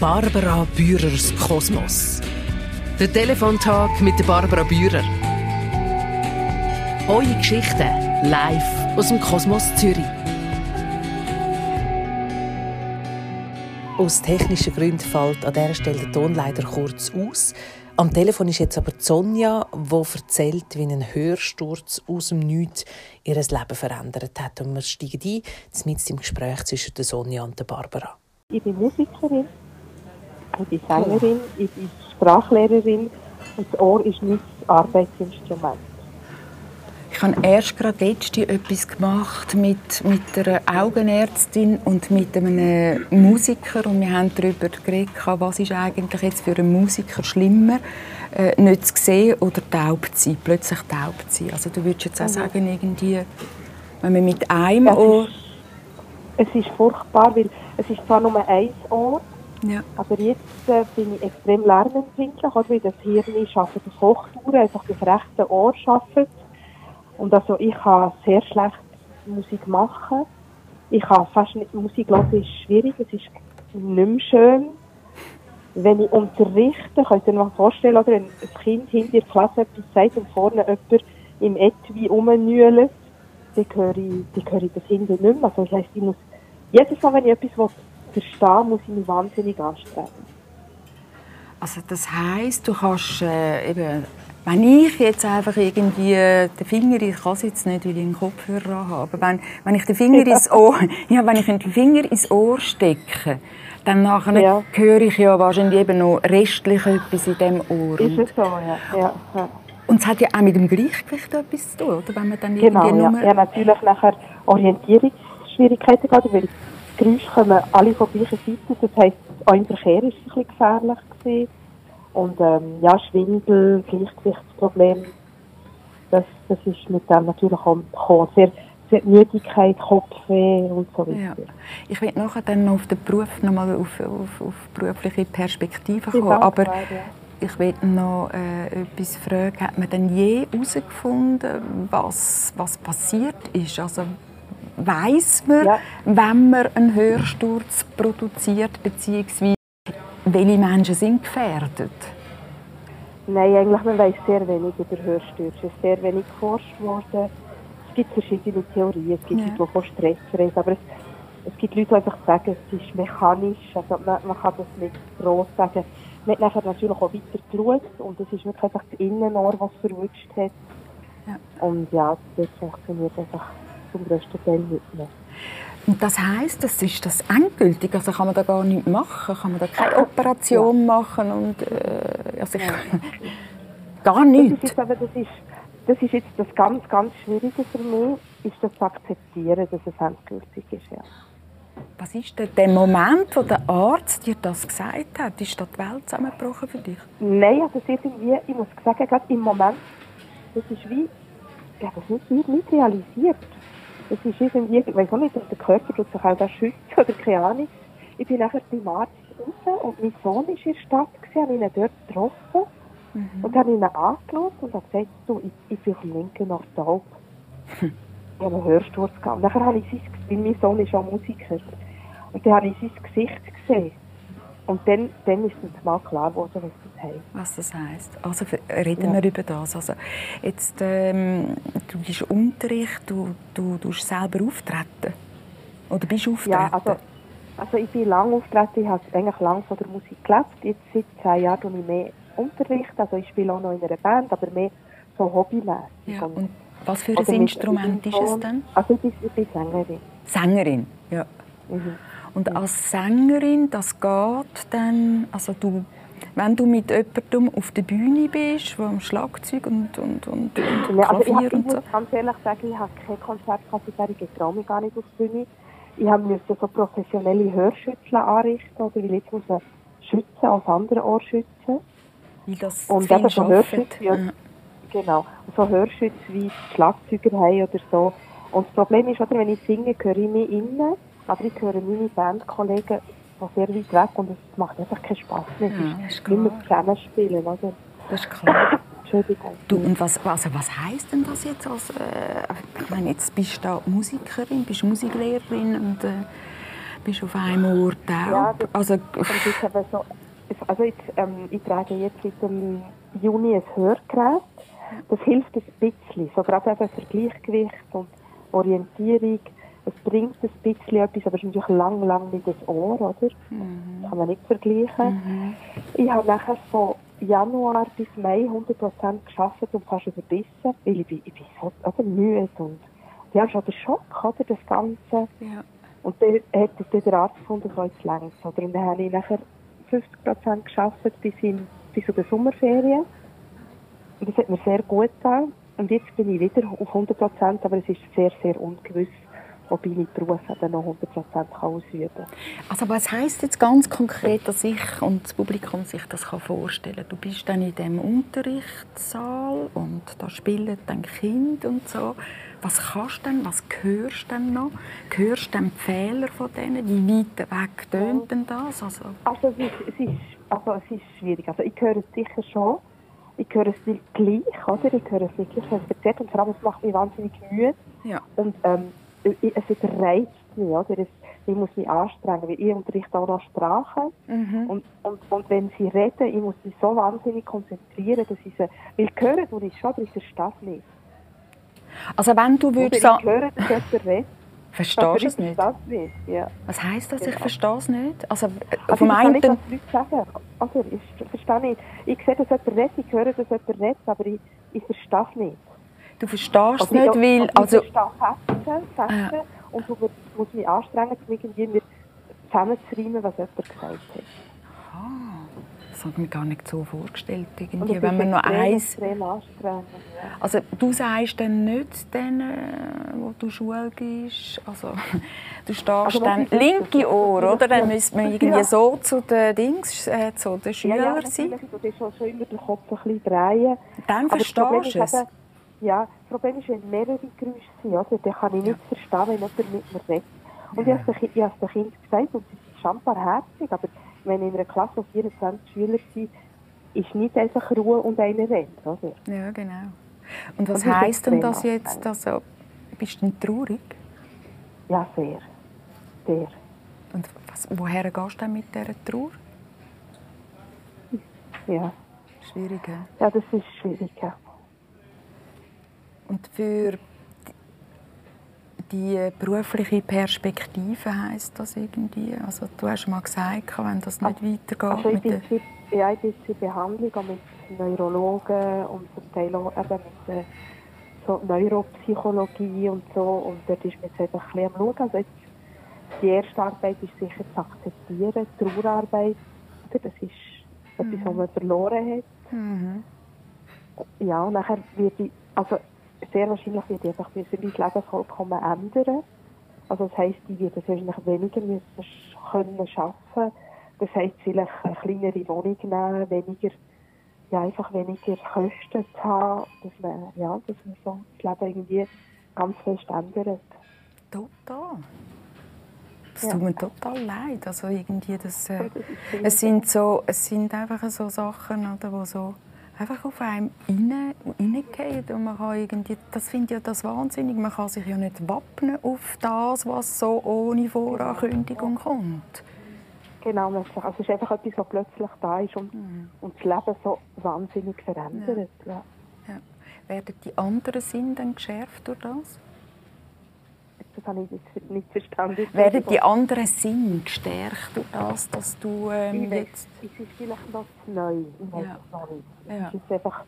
Barbara Bührers Kosmos. Der Telefontag mit der Barbara Bührer. Eure Geschichten live aus dem Kosmos Zürich. Aus technischen Gründen fällt an dieser Stelle der Ton leider kurz aus. Am Telefon ist jetzt aber Sonja, die erzählt, wie ein Hörsturz aus dem Nichts ihr Leben verändert hat. Und wir steigen ein, mit im Gespräch zwischen der Sonja und der Barbara. Ich bin Musikerin, ich bin Sängerin, ich bin Sprachlehrerin und das Ohr ist mein Arbeitsinstrument. Ich habe erst gerade letzte etwas gemacht mit, mit einer Augenärztin und mit einem Musiker und wir haben darüber geredet, was ist eigentlich jetzt für einen Musiker schlimmer, äh, nicht zu sehen oder taub zu sein, plötzlich taub zu sein. Also du würdest jetzt auch mhm. sagen, irgendwie, wenn man mit einem Ohr... Es ist, es ist furchtbar, weil es ist zwar nur ein Ohr, ja. aber jetzt äh, bin ich extrem lernempfindlich, weil das Hirn arbeitet auf Hochtouren, einfach das rechte Ohr arbeitet und also ich kann sehr schlecht Musik machen. Ich kann fast nicht Musik hören, ist schwierig, es ist nicht mehr schön. Wenn ich unterrichte, könnt ihr euch vorstellen, oder wenn ein Kind hinter der Klasse etwas sagt und vorne jemand im Etui rumnühlt, dann höre ich, dann ich das hinten nicht mehr. Also das heisst, ich muss, jedes Mal, wenn ich etwas verstehe, muss ich mich wahnsinnig anstrengen. Also das heisst, du kannst äh, eben wenn ich jetzt einfach irgendwie den Finger, ich kann es jetzt nicht, weil ich einen Kopfhörer habe, aber wenn, wenn ich den Finger ins Ohr, ja, wenn ich den Finger ins Ohr stecke, dann nachher ja. höre ich ja wahrscheinlich eben noch restlich etwas in dem Ohr. Ist es so, ja. ja, ja. Und es hat ja auch mit dem Gleichgewicht etwas zu tun, oder? Wenn man dann genau, irgendwie ja. ja, natürlich nachher Orientierungsschwierigkeiten gehabt, weil Geräusche kommen alle von gleicher Seite, das heisst, auch im Verkehr war es ein bisschen gefährlich. Gewesen. Und ähm, ja, Schwindel, Gleichgewichtsproblem, das, das ist mit dem natürlich auch gekommen. Sehr, sehr Müdigkeit, Kopfweh und so weiter. Ja. Ich will nachher dann noch auf den Beruf, noch mal auf, auf, auf berufliche Perspektive kommen, aber ja. ich will noch äh, etwas fragen. Hat man denn je herausgefunden, was, was passiert ist? Also, Weiß man, ja. wenn man einen Hörsturz produziert, beziehungsweise welche Menschen sind gefährdet? Nein, eigentlich man weiß sehr wenig über Hörstürze. Es ist sehr wenig geforscht worden. Es gibt verschiedene Theorien. Es gibt ja. Leute, die von Stress reden. Aber es, es gibt Leute, die einfach sagen, es ist mechanisch. Also man, man kann das nicht groß sagen. Man hat nachher natürlich auch weiter geschaut. Und es ist wirklich einfach das Innenohr, was verwutscht hat. Ja. Und ja, das funktioniert einfach Teil nicht mehr. Und das heißt, das ist das endgültig. Also kann man da gar nichts machen, kann man da keine Operation ja. machen und äh, also ich, gar nichts. Das ist, aber das, ist, das ist jetzt das ganz, ganz Schwierige für mich, ist das zu akzeptieren, dass es endgültig ist. Ja. Was ist denn der Moment, wo der Arzt dir das gesagt hat? Ist da die Welt zusammengebrochen für dich? Nein, also irgendwie, ich muss sagen, gerade im Moment, das ist wie, ich habe das nicht, nicht realisiert. Es ist irgendwie, ich weiß auch nicht, der Körper tut sich auch da schützen oder keine Ahnung. Ich bin nachher beim Arzt raus und mein Sohn war in der Stadt, habe ihn dort getroffen mhm. und habe ihn angeschaut und habe gesagt, so, ich, ich bin am linken noch taub. Hm. Ich habe einen Hörsturz gehabt. Und nachher habe ich sein, weil mein Sohn ist auch Musiker, und dann habe ich sein Gesicht gesehen. Und dann, dann ist uns mal klar geworden, was heisst. Was das heisst. Also reden ja. wir über das. Also, jetzt, ähm, du bist Unterricht, du, du, du selber auftreten. Oder bist du auftreten? Ja, also, also ich bin lange auftreten. Ich habe eigentlich lange von der Musik gelebt. Jetzt seit zehn Jahren tue ich mehr Unterricht. Also ich spiele auch noch in einer Band, aber mehr so hobbymäßig. Ja, und was für ein also Instrument ist es denn? Also ich bin, ich bin Sängerin. Sängerin, ja. Mhm. Und als Sängerin, das geht dann, also du, wenn du mit jemandem auf der Bühne bist, wo am Schlagzeug und, und, und, und ja, also ich, und so. Ich muss ganz ehrlich sagen, ich habe keine Konzertkategorie, ich traue mich gar nicht auf die Bühne. Ich musste so professionelle Hörschützel anrichten, oder weil jetzt muss man schützen als andere Ohr schützen. Wie das und eben so Hörschütze, ja, genau, so Hörschütze wie Schlagzeuger haben oder so. Und das Problem ist, oder, wenn ich singe, höre ich mich innen aber ich höre meine Bandkollegen von sehr weit weg und es macht einfach keinen Spass mehr. Ja, es ist nicht mehr zusammenspielen. Oder? Das ist klar. Entschuldigung. Du, und was, also was heisst denn das jetzt? Als, äh, ich meine, jetzt bist du Musikerin, bist Musiklehrerin und äh, bist auf einem Ort auch. Ja, das, also, so, also jetzt, ähm, ich trage jetzt seit dem Juni ein Hörgerät. Das hilft ein bisschen, so gerade eben für Gleichgewicht und Orientierung. Es bringt ein bisschen etwas, aber es ist natürlich lang, lang nicht das Ohr, oder? Mhm. Das kann man nicht vergleichen. Mhm. Ich habe nachher von Januar bis Mai 100% geschafft und fast überbissen, weil ich bin, ich bin so also müde und die haben schon den Schock, oder, das Ganze. Ja. Und dann hat der Arzt gefunden, so jetzt längst, oder? Und dann habe ich nachher 50% geschafft bis, in, bis zu den Sommerferien. Und das hat mir sehr gut getan. Und jetzt bin ich wieder auf 100%, aber es ist sehr, sehr ungewiss, ob ich Beruf dann noch 100% ausüben kann. Also was heisst jetzt ganz konkret, dass ich und das Publikum sich das vorstellen kann? Du bist dann in diesem Unterrichtssaal und da spielen dann Kinder und so. Was kannst du denn, was hörst du denn noch? Hörst du den Fehler von denen? Wie weit weg tönt denn das? Also, also es, ist, es, ist, also es ist schwierig. Also ich höre es sicher schon. Ich höre es nicht gleich, oder? Ich höre es wirklich, es erzählt. Und vor allem, es macht mich wahnsinnig müde. Ja. Und ähm, es reizt mich, oder? Es, ich muss mich anstrengen, weil ich unterrichte auch noch Sprache. Mhm. Und, und, und wenn sie reden, ich muss mich so wahnsinnig konzentrieren, dass ich sie, weil hören tue ich schon, aber ich verstehe es nicht. Also wenn du würdest sagen... hören, dass jemand redet, Verstehst du es nicht? nicht ja. Was heisst das, ich genau. verstehe es nicht? Also, also vom ich kann nicht, was Leute sagen. Also, ich verstehe nicht. Ich sehe, dass jemand redet, ich höre, dass jemand redet, aber ich, ich verstehe es nicht. Du verstehst es also, nicht, weil... Also, ich verstehe Sätze, Sätze ah. und du musst mich anstrengen, um irgendwie zusammenzureimen, was jemand gesagt hat. Das habe ich mir gar nicht so vorgestellt. Irgendwie, wenn man noch eins... Also du sagst dann nicht denen, wo du Schule gehst, also du stehst also, dann linke Ohr, oder? Dann müsste man irgendwie ja. so zu den Dings, äh, zu den Schülern ja, ja, sein. Du schon immer den Kopf ein bisschen drehen. Dann verstehst du es. Ja, das Problem ist, wenn mehrere Geräusche sind, oder, dann kann ich nicht verstehen, wenn jemand mit mir redet. Und ja. ich habe es den Kindern gesagt, und sie sind schon herzig, aber wenn in einer Klasse von 24 Schüler sind, ist nicht einfach Ruhe und einer rennt, oder? Ja, genau. Und was und heisst denn das jetzt? Also, bist du denn traurig? Ja, sehr. Sehr. Und was, woher gehst du denn mit dieser Trauer? Ja. Schwierig, ja? Ja, das ist schwierig, ja. Und für die berufliche Perspektive heißt das irgendwie? Also du hast mal gesagt, wenn das nicht weitergeht also ich bin mit der... Ja, ich bin in Behandlung mit Neurologen und zum Teil auch eben mit äh, so Neuropsychologie und so und dort ist mir jetzt einfach ein bisschen am Schauen. Also jetzt, die erste Arbeit ist sicher zu akzeptieren, die Trauerarbeit, das ist mhm. etwas, was man verloren hat. Mhm. Ja, und nachher wird ich, also sehr wahrscheinlich wird einfach mein Leben vollkommen ändern. Also das heisst, ich werde wahrscheinlich weniger müssen können arbeiten. Das heisst, vielleicht eine kleinere Wohnung nehmen, weniger, ja, einfach weniger Kosten zu haben, dass man, ja, dass man so das Leben irgendwie ganz fest ändert. Total. Das ja. tut mir total leid. Also irgendwie das, äh, es sind so, es sind einfach so Sachen, oder, wo so einfach auf einem reingehen und man kann irgendwie, das finde ich ja das wahnsinnig, man kann sich ja nicht wappnen auf das, was so ohne Vorankündigung kommt. Genau, also es ist einfach etwas, was plötzlich da ist und, mhm. und das Leben so wahnsinnig verändert. Ja. Ja. Werden die anderen Sinn dann geschärft durch das? Das habe ich nicht, nicht verstanden. Werden die anderen Sinn gestärkt durch das, dass du ähm, jetzt... Es ist vielleicht noch zu neu. Ja. es. Ja. Ist einfach...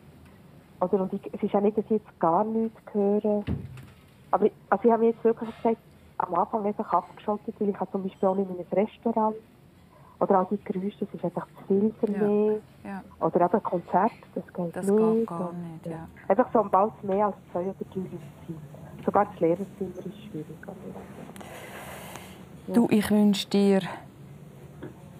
Oder, und ich, es ist auch nicht, dass ich jetzt gar nichts höre. Aber also ich habe mir jetzt wirklich gesagt, am Anfang einfach abgeschaltet, weil ich habe zum Beispiel auch nicht in einem Restaurant oder all die Geräusche, das ist einfach zu viel für ja. mich. Ja. Oder eben ein Konzert, das geht das nicht. Das geht gar nicht, ja. Einfach so bald mehr als zwei oder drei Leute sein. Sogar das Lehrerzimmer ist schwierig. Ja. Du, ich wünsche dir,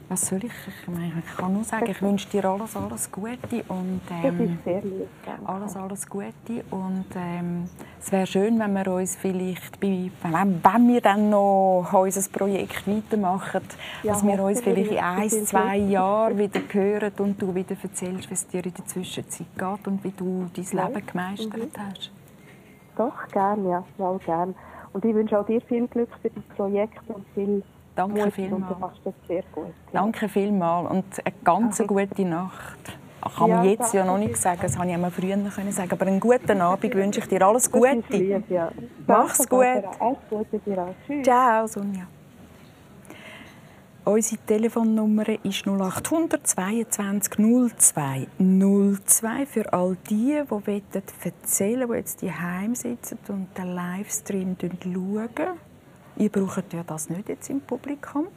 was soll ich, ich, meine, ich kann nur sagen, ich wünsche dir alles, alles Gute und ähm, sehr lieb, alles, alles Gute und ähm, es wäre schön, wenn wir uns vielleicht, bei, wenn, wenn wir dann noch unser Projekt weitermachen, ja, dass wir uns vielleicht in ein, zwei Jahren wieder hören und du wieder erzählst, wie es dir in der Zwischenzeit geht und wie du dein Leben gemeistert mhm. hast. Doch, gerne, ja, mal gern. Und ich wünsche auch dir viel Glück für die Projekte und viel Danke vielmals. Und du machst das sehr gut. Ja. Danke vielmals und eine ganz also. gute Nacht. Ich kann ja, jetzt ja noch nicht sagen, das habe ich einmal früher können sagen, aber einen guten Abend wünsche ich dir alles Gute. Lieb, ja. Mach's gut. Alles Gute dir auch. Tschüss. Ciao, Sonja. Unsere Telefonnummer ist 0800 22 02 02 für all die, die erzählen die jetzt daheim sitzen und den Livestream schauen. Ihr braucht ja das nicht jetzt im Publikum.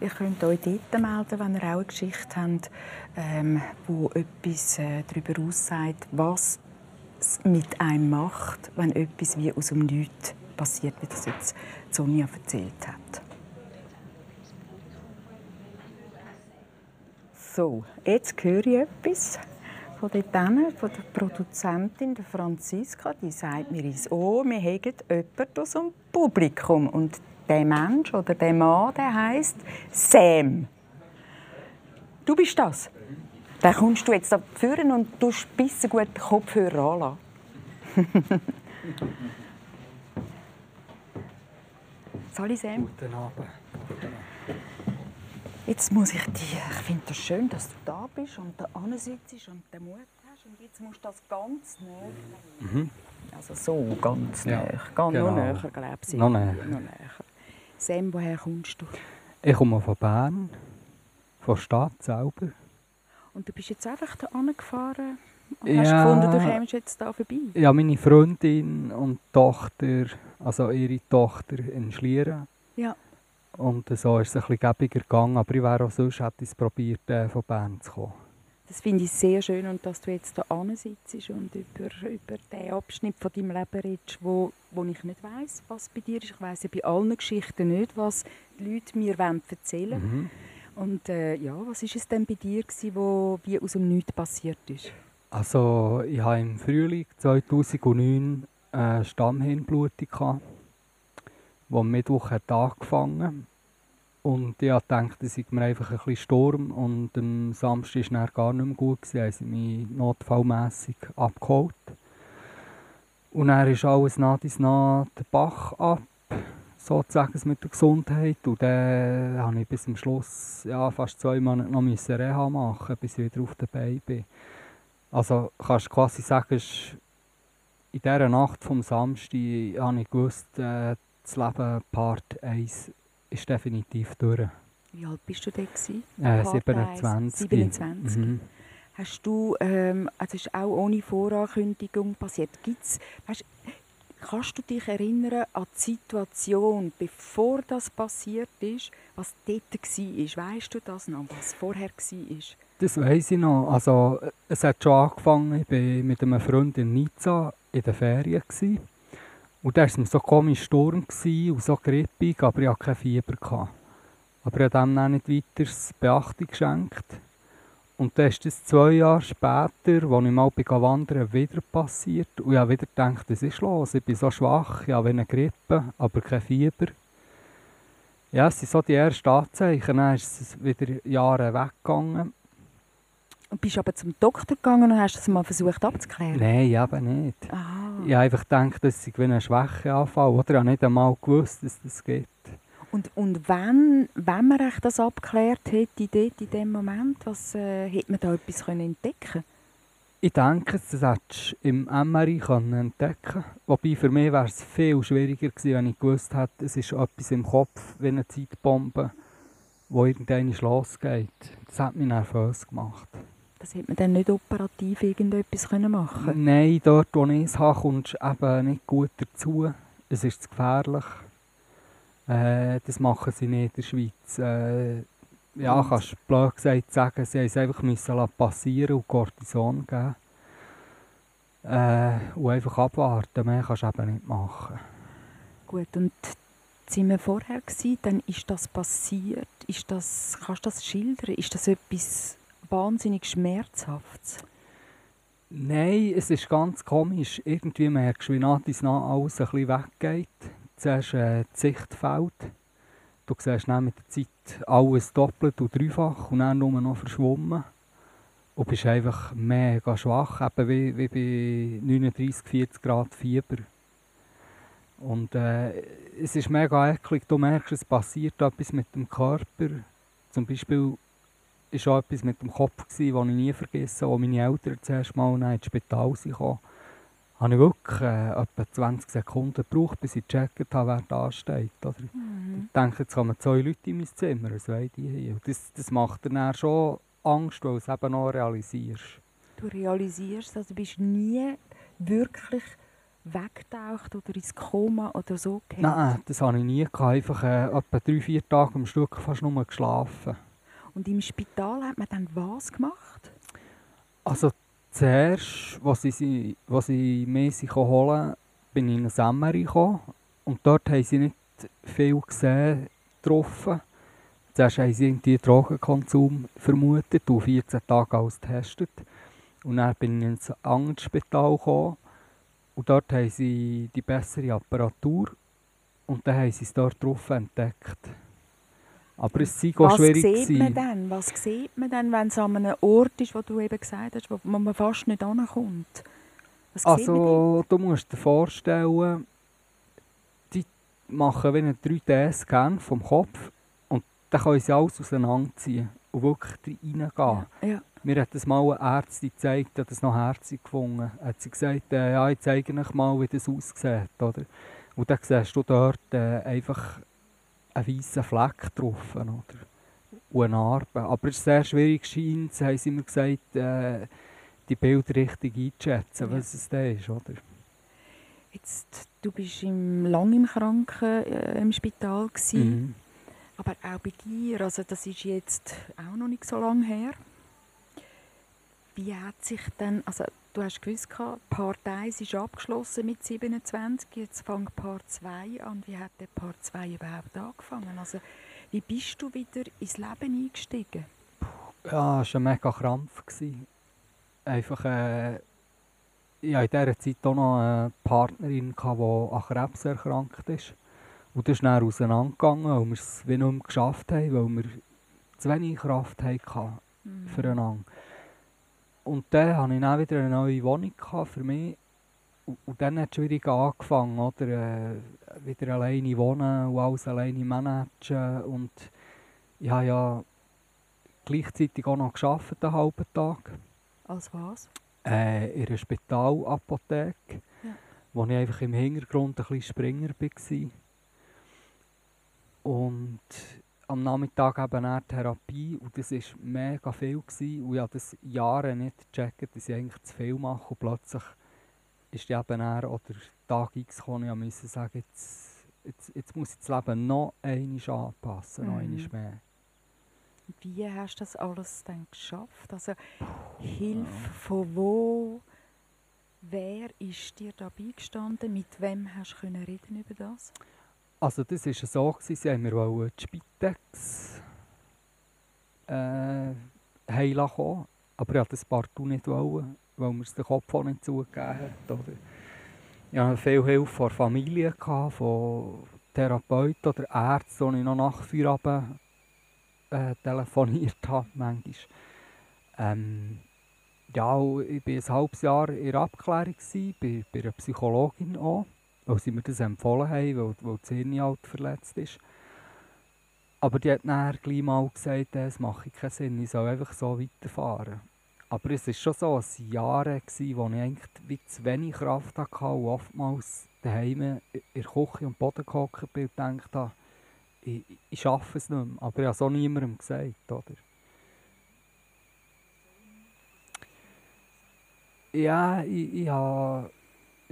Ihr könnt euch dort melden, wenn ihr auch eine Geschichte habt, ähm, wo etwas äh, darüber aussagt, was es mit einem macht, wenn etwas wie aus dem Nichts passiert, wie das jetzt Sonja erzählt hat. So, jetzt höre ich etwas von dort von der Produzentin Franziska. Die sagt mir ins Ohr, wir haben jemanden aus dem Publikum. Und der Mensch oder der Mann, der heisst Sam. Du bist das. Dann kommst du jetzt da führen und du ein gut den Kopfhörer anlassen. Sali Sam? Guten Abend. Jetzt muss ich dir, ich finde es das schön, dass du da bist und da sitzt und den Mut hast. Und jetzt musst du das ganz näher. Mhm. Also so ganz ja, näher. Ganz genau. noch näher, glaube ich. Noch näher. Noch näher. Sam, woher kommst du? Ich komme von Bern, von der Stadt selber. Und du bist jetzt einfach da gefahren und ja, hast gefunden, du kommst jetzt hier vorbei? Ja, meine Freundin und Tochter, also ihre Tochter in Schlieren. Ja. Und so ist es ein bisschen gäbiger gegangen, aber ich wäre auch sonst, hätte ich es probiert, äh, von Bern zu kommen. Das finde ich sehr schön und dass du jetzt hier sitzt und über, über den Abschnitt von deinem Leben redest, wo, wo ich nicht weiß, was bei dir ist. Ich weiß ja bei allen Geschichten nicht, was die Leute mir erzählen wollen. Mhm. Und äh, ja, was war es denn bei dir, gewesen, wo wie aus dem Nichts passiert ist? Also ich hatte im Frühling 2009 eine Stammhirnblutung, die am Mittwoch hat angefangen und ich dachte, es sei mir einfach ein bisschen Sturm und am Samstag war es gar nicht mehr gut. Sie haben mich notfallmässig abgeholt. Und dann ist alles nach dies nach den Bach ab, sozusagen mit der Gesundheit. Und dann musste ich bis zum Schluss ja, fast zwei Monate noch Reha machen, bis ich wieder auf den Beinen bin. Also kannst du quasi sagen, in dieser Nacht vom Samstag habe ich gewusst, äh, das Leben Part 1 ist definitiv durch. Wie alt bist du da? Äh, 27. 27. Mhm. Hast du, ähm, also ist auch ohne Vorankündigung passiert. Gibt's, weißt, kannst du dich erinnern an die Situation, bevor das passiert ist, was dort war? Weißt du das noch, was vorher war? Das weiß ich noch. Also, es hat schon angefangen, ich war mit einem Freund in Nizza in den Ferien. Gewesen. Und da war es so komisch Sturm und so grippig, aber ich hatte kein Fieber. Gehabt. Aber ich habe dem dann nicht weiter Beachtung geschenkt. Und dann ist das zwei Jahre später, als ich mal bin wandern wieder passiert. Und ich habe wieder gedacht, was ist los? Ich bin so schwach, ich habe eine Grippe, aber kein Fieber. Ja, es sind so die ersten Anzeichen. Dann ist es wieder Jahre weggegangen. Und bist aber zum Doktor gegangen und hast das mal versucht abzuklären? Nein, eben nicht. Aha. Ich habe einfach gedacht, dass ich eine Schwäche anfall. Oder ich habe nicht einmal gewusst, dass das geht. Und, und wenn, wenn man das abgeklärt hätte, dort in dem Moment, was, äh, hätte man da etwas können entdecken Ich denke, das hättest du im MRI entdecken können. Wobei für mich wäre es viel schwieriger gewesen, wenn ich gewusst hätte, es ist etwas im Kopf wie eine Zeitbombe, die irgendwann losgeht. Das hat mich nervös gemacht. Das hätte man dann nicht operativ irgendetwas machen können? Nein, dort wo ich es habe, kommst du eben nicht gut dazu. Es ist zu gefährlich. Äh, das machen sie nicht in der Schweiz. Äh, ja, und? kannst du blöd gesagt sagen, sie haben es einfach müssen passieren und Cortison geben. Äh, und einfach abwarten, mehr kannst du eben nicht machen. Gut, und sind wir vorher gewesen, dann ist das passiert. Ist das, kannst du das schildern? Ist das etwas wahnsinnig schmerzhaft? Nein, es ist ganz komisch. Irgendwie merkst du, wie nach alles ein bisschen weggeht. Zuerst äh, die Sicht. Du siehst dann mit der Zeit alles doppelt und dreifach und dann nur noch verschwommen. Und bist einfach mega schwach, eben wie, wie bei 39, 40 Grad Fieber. Und äh, es ist mega eklig, du merkst, es passiert etwas mit dem Körper. Zum Beispiel war auch etwas mit dem Kopf, das ich nie vergessen habe, als meine Eltern zuerst mal ins Spital kamen. habe ich wirklich äh, etwa 20 Sekunden gebraucht, bis ich gecheckt habe, wer da steht. Oder? Mhm. Ich denke, jetzt kommen zwei Leute in mein Zimmer, wollen die hier? das, das macht dann schon Angst, weil du es eben noch realisierst. Du realisierst, also du bist nie wirklich weggetaucht oder ins Koma oder so gehabt? Nein, das habe ich nie gehabt. Einfach äh, etwa drei, vier Tage am Stück fast nur geschlafen. Und im Spital hat man dann was gemacht? Also zuerst, als sie, als sie mich holen bin ich in MRI gekommen. Und dort haben sie nicht viel gesehen, getroffen. Zuerst haben sie irgendwie Drogenkonsum vermutet und 14 Tage alles getestet. Und dann bin ich ins andere gekommen und dort haben sie die bessere Apparatur und dann haben sie es dort drauf entdeckt. Aber es sei auch schwierig Was sieht man dann? Was sieht man dann, wenn es an einem Ort ist, wo du eben gesagt hast, wo man fast nicht ankommt? also, du musst dir vorstellen, die machen wie einen 3D-Scan vom Kopf und dann können sie alles auseinanderziehen und wirklich reingehen. Ja, ja. Mir hat das mal eine Ärztin gezeigt, hat das noch herzig gefunden. Hat sie gesagt, äh, ja, ich zeige euch mal, wie das aussieht. Oder? Und dann siehst du dort äh, einfach einen weißen Fleck drauf. Oder? Und eine Narbe. Aber es ist sehr schwierig, scheint, haben sie mir gesagt, äh, die Bilder richtig einzuschätzen, ja. was es da ist. Oder? Jetzt, du bist im, lang im Kranken äh, im Spital. Mhm. Aber auch bei dir, also das ist jetzt auch noch nicht so lange her. Wie hat sich dann, also du hast gewusst, Part 1 ist abgeschlossen mit 27, jetzt fängt Part 2 an. Wie hat der Part 2 überhaupt angefangen? Also wie bist du wieder ins Leben eingestiegen? Ja, es war ein mega Krampf. Einfach, äh, ich hatte in dieser Zeit auch noch eine Partnerin, die an Krebs erkrankt ist. Und das ist dann auseinandergegangen, weil wir es wie nicht mehr geschafft haben, weil wir zu wenig Kraft hatten mhm. füreinander. Und dann hatte ich dann wieder eine neue Wohnung für mich. Und, und dann hat es schwierig angefangen, oder? Äh, wieder alleine wohnen und alles alleine managen. Und ich habe ja gleichzeitig auch noch gearbeitet, einen halben Tag. Als was? Äh, in einer Spitalapotheke, ja. wo ich einfach im Hintergrund ein bisschen Springer war. Und am Nachmittag eben eine Therapie und das war mega viel. Gewesen. Und ich habe das Jahre nicht gecheckt, dass ich eigentlich zu viel mache. Und plötzlich ist die eben dann, oder Tag X gekommen, ich musste sagen, jetzt, jetzt, jetzt muss ich das Leben noch einmal anpassen, mhm. noch einmal mehr. Wie hast du das alles dann geschafft? Also Hilfe von wo? Wer ist dir da beigestanden? Mit wem hast du reden über das? Also das war so, gewesen, sie haben mir die Spitex äh, kommen, aber ich wollte das partout nicht, wollen, weil mir den Kopf auch nicht zugegeben hat. Oder? Ich hatte viel Hilfe von der Familie, von Therapeuten oder Ärzten, die ich noch nach Feierabend äh, telefoniert habe, manchmal. Ähm, ja, ich war ein halbes Jahr in der Abklärung, bei, bei einer Psychologin auch weil sie mir das empfohlen haben, weil, weil das Hirn halt verletzt ist. Aber die hat dann gleich mal gesagt, es mache keinen Sinn, ich soll einfach so weiterfahren. Aber es war schon so, es waren Jahre, wo ich eigentlich wie zu wenig Kraft hatte und oftmals daheim in der Küche und Boden gehockt bin und gedacht ich, ich schaffe es nicht mehr. Aber ich habe es auch niemandem gesagt, oder? Ja, ich, ich habe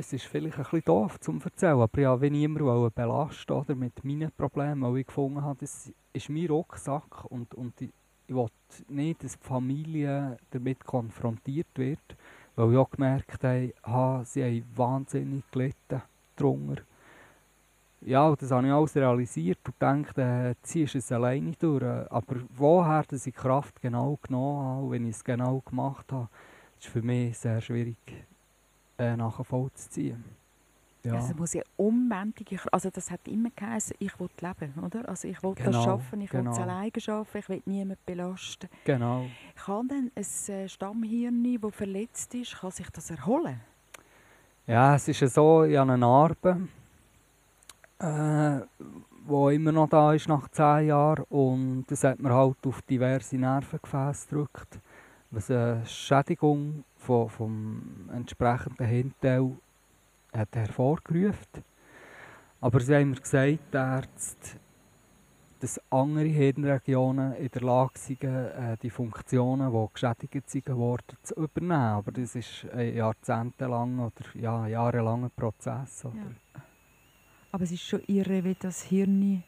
es ist vielleicht ein bisschen doof zum erzählen, aber ich wollte niemanden belasten oder, mit meinen Problemen, weil ich gefunden habe, das ist mein Rucksack und, und ich, ich will nicht, dass die Familie damit konfrontiert wird, weil ich auch gemerkt habe, sie haben wahnsinnig gelitten darunter. Ja, das habe ich alles realisiert und gedacht, äh, ziehst es alleine durch. Aber woher dass ich Kraft genau genommen habe, wenn ich es genau gemacht habe, ist für mich sehr schwierig äh, nachvollziehen. Ja. Also muss ja unbändige, also das hat immer geheißen, ich will leben, oder? Also ich will genau, das schaffen, ich genau. will es alleine schaffen, ich will niemanden belasten. Genau. Kann denn ein äh, Stammhirn, das verletzt ist, kann sich das erholen? Ja, es ist so, ich habe eine Narbe äh, wo immer noch da ist nach zehn Jahren und das hat mir halt auf diverse Nervengefäße gedrückt, was eine Schädigung von, vom entsprechenden Hinteil hat hervorgerufen. Aber sie haben mir gesagt, die Ärzte, dass andere Hirnregionen in der Lage sind, äh, die Funktionen, die geschädigt sind worden, zu übernehmen. Aber das ist ein jahrzehntelanger oder ja, jahrelanger Prozess. Oder? Ja. Aber es ist schon irre, wie das Hirn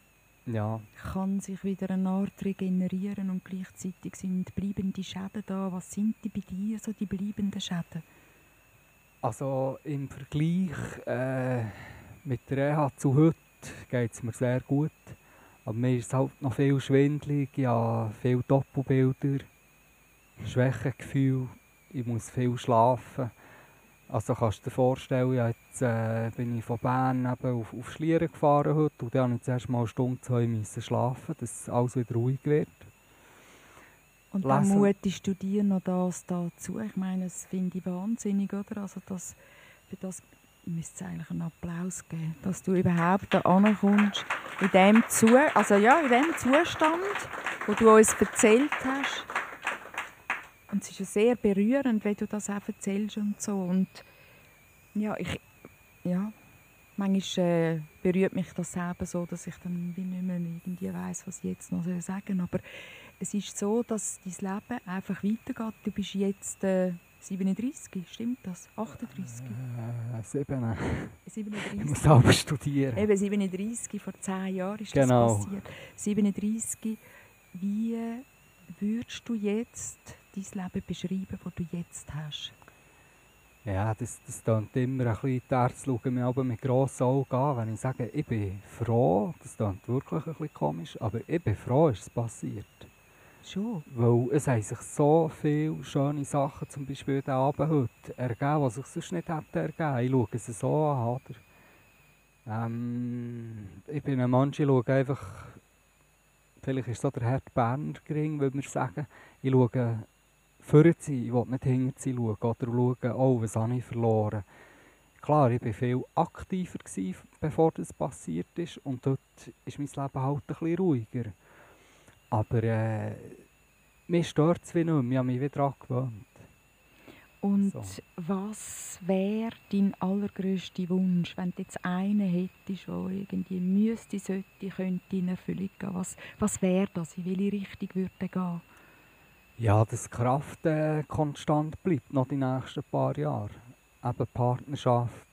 ja. kann sich wieder eine Art regenerieren und gleichzeitig sind bleibende Schäden da. Was sind die bei dir, so die bleibenden Schäden? Also im Vergleich äh, mit der Reha zu heute geht es mir sehr gut. Aber mir ist halt noch viel schwindelig, ja, viel Doppelbilder, Schwächegefühl, ich muss viel schlafen. Also kannst du dir vorstellen, jetzt äh, bin ich von Bern eben auf, auf Schlieren gefahren heute und dann musste ich zuerst mal eine Stunde, zwei müssen schlafen, dass alles wieder ruhig wird. Und dann Lesen. mutest du dir noch das dazu? Ich meine, das finde ich wahnsinnig, oder? Also das, für das müsste es eigentlich einen Applaus geben, dass du überhaupt da ankommst, in dem, zu also ja, in dem Zustand, wo du uns erzählt hast. Und es ist ja sehr berührend, wenn du das auch erzählst und so. Und ja, ich, ja, manchmal äh, berührt mich das selber so, dass ich dann wie nicht mehr irgendwie weiss, was ich jetzt noch sagen soll. Aber es ist so, dass dein Leben einfach weitergeht. Du bist jetzt äh, 37, stimmt das? 38? Äh, 7. 37. Ich muss aber studieren. Eben 37, vor 10 Jahren ist genau. das passiert. 37. Wie würdest du jetzt dein Leben beschreiben, das du jetzt hast? Ja, das, das klingt immer ein bisschen, die Ärzte schauen mich aber mit grossen Augen an, wenn ich sage, ich bin froh, das klingt wirklich ein bisschen komisch, aber ich bin froh, ist es passiert. Schon? Weil es haben sich so viele schöne Sachen, zum Beispiel den Abend heute, ergeben, die sich sonst nicht hätten ergeben. Ich schaue es so an, oder? Ähm, ich bin ein Mensch, ich schaue einfach, vielleicht ist es so der Herd Berner gering, würde man sagen, ich schaue vorne sein, ich will nicht hinten zu schauen, oder schauen, oh, was habe ich verloren. Klar, ich war viel aktiver, gewesen, bevor das passiert ist, und dort ist mein Leben halt ein bisschen ruhiger. Aber äh, mir stört es wie nicht mehr. Ich habe mich wieder daran gewöhnt. Und so. was wäre dein allergrößter Wunsch, wenn du jetzt einen hättest, der irgendwie müsste, sollte, könnte in Erfüllung gehen? Was, was wäre das? In welche Richtung würde gehen? Ja, dass die Kraft äh, konstant bleibt, noch die nächsten paar Jahre. Eben Partnerschaft,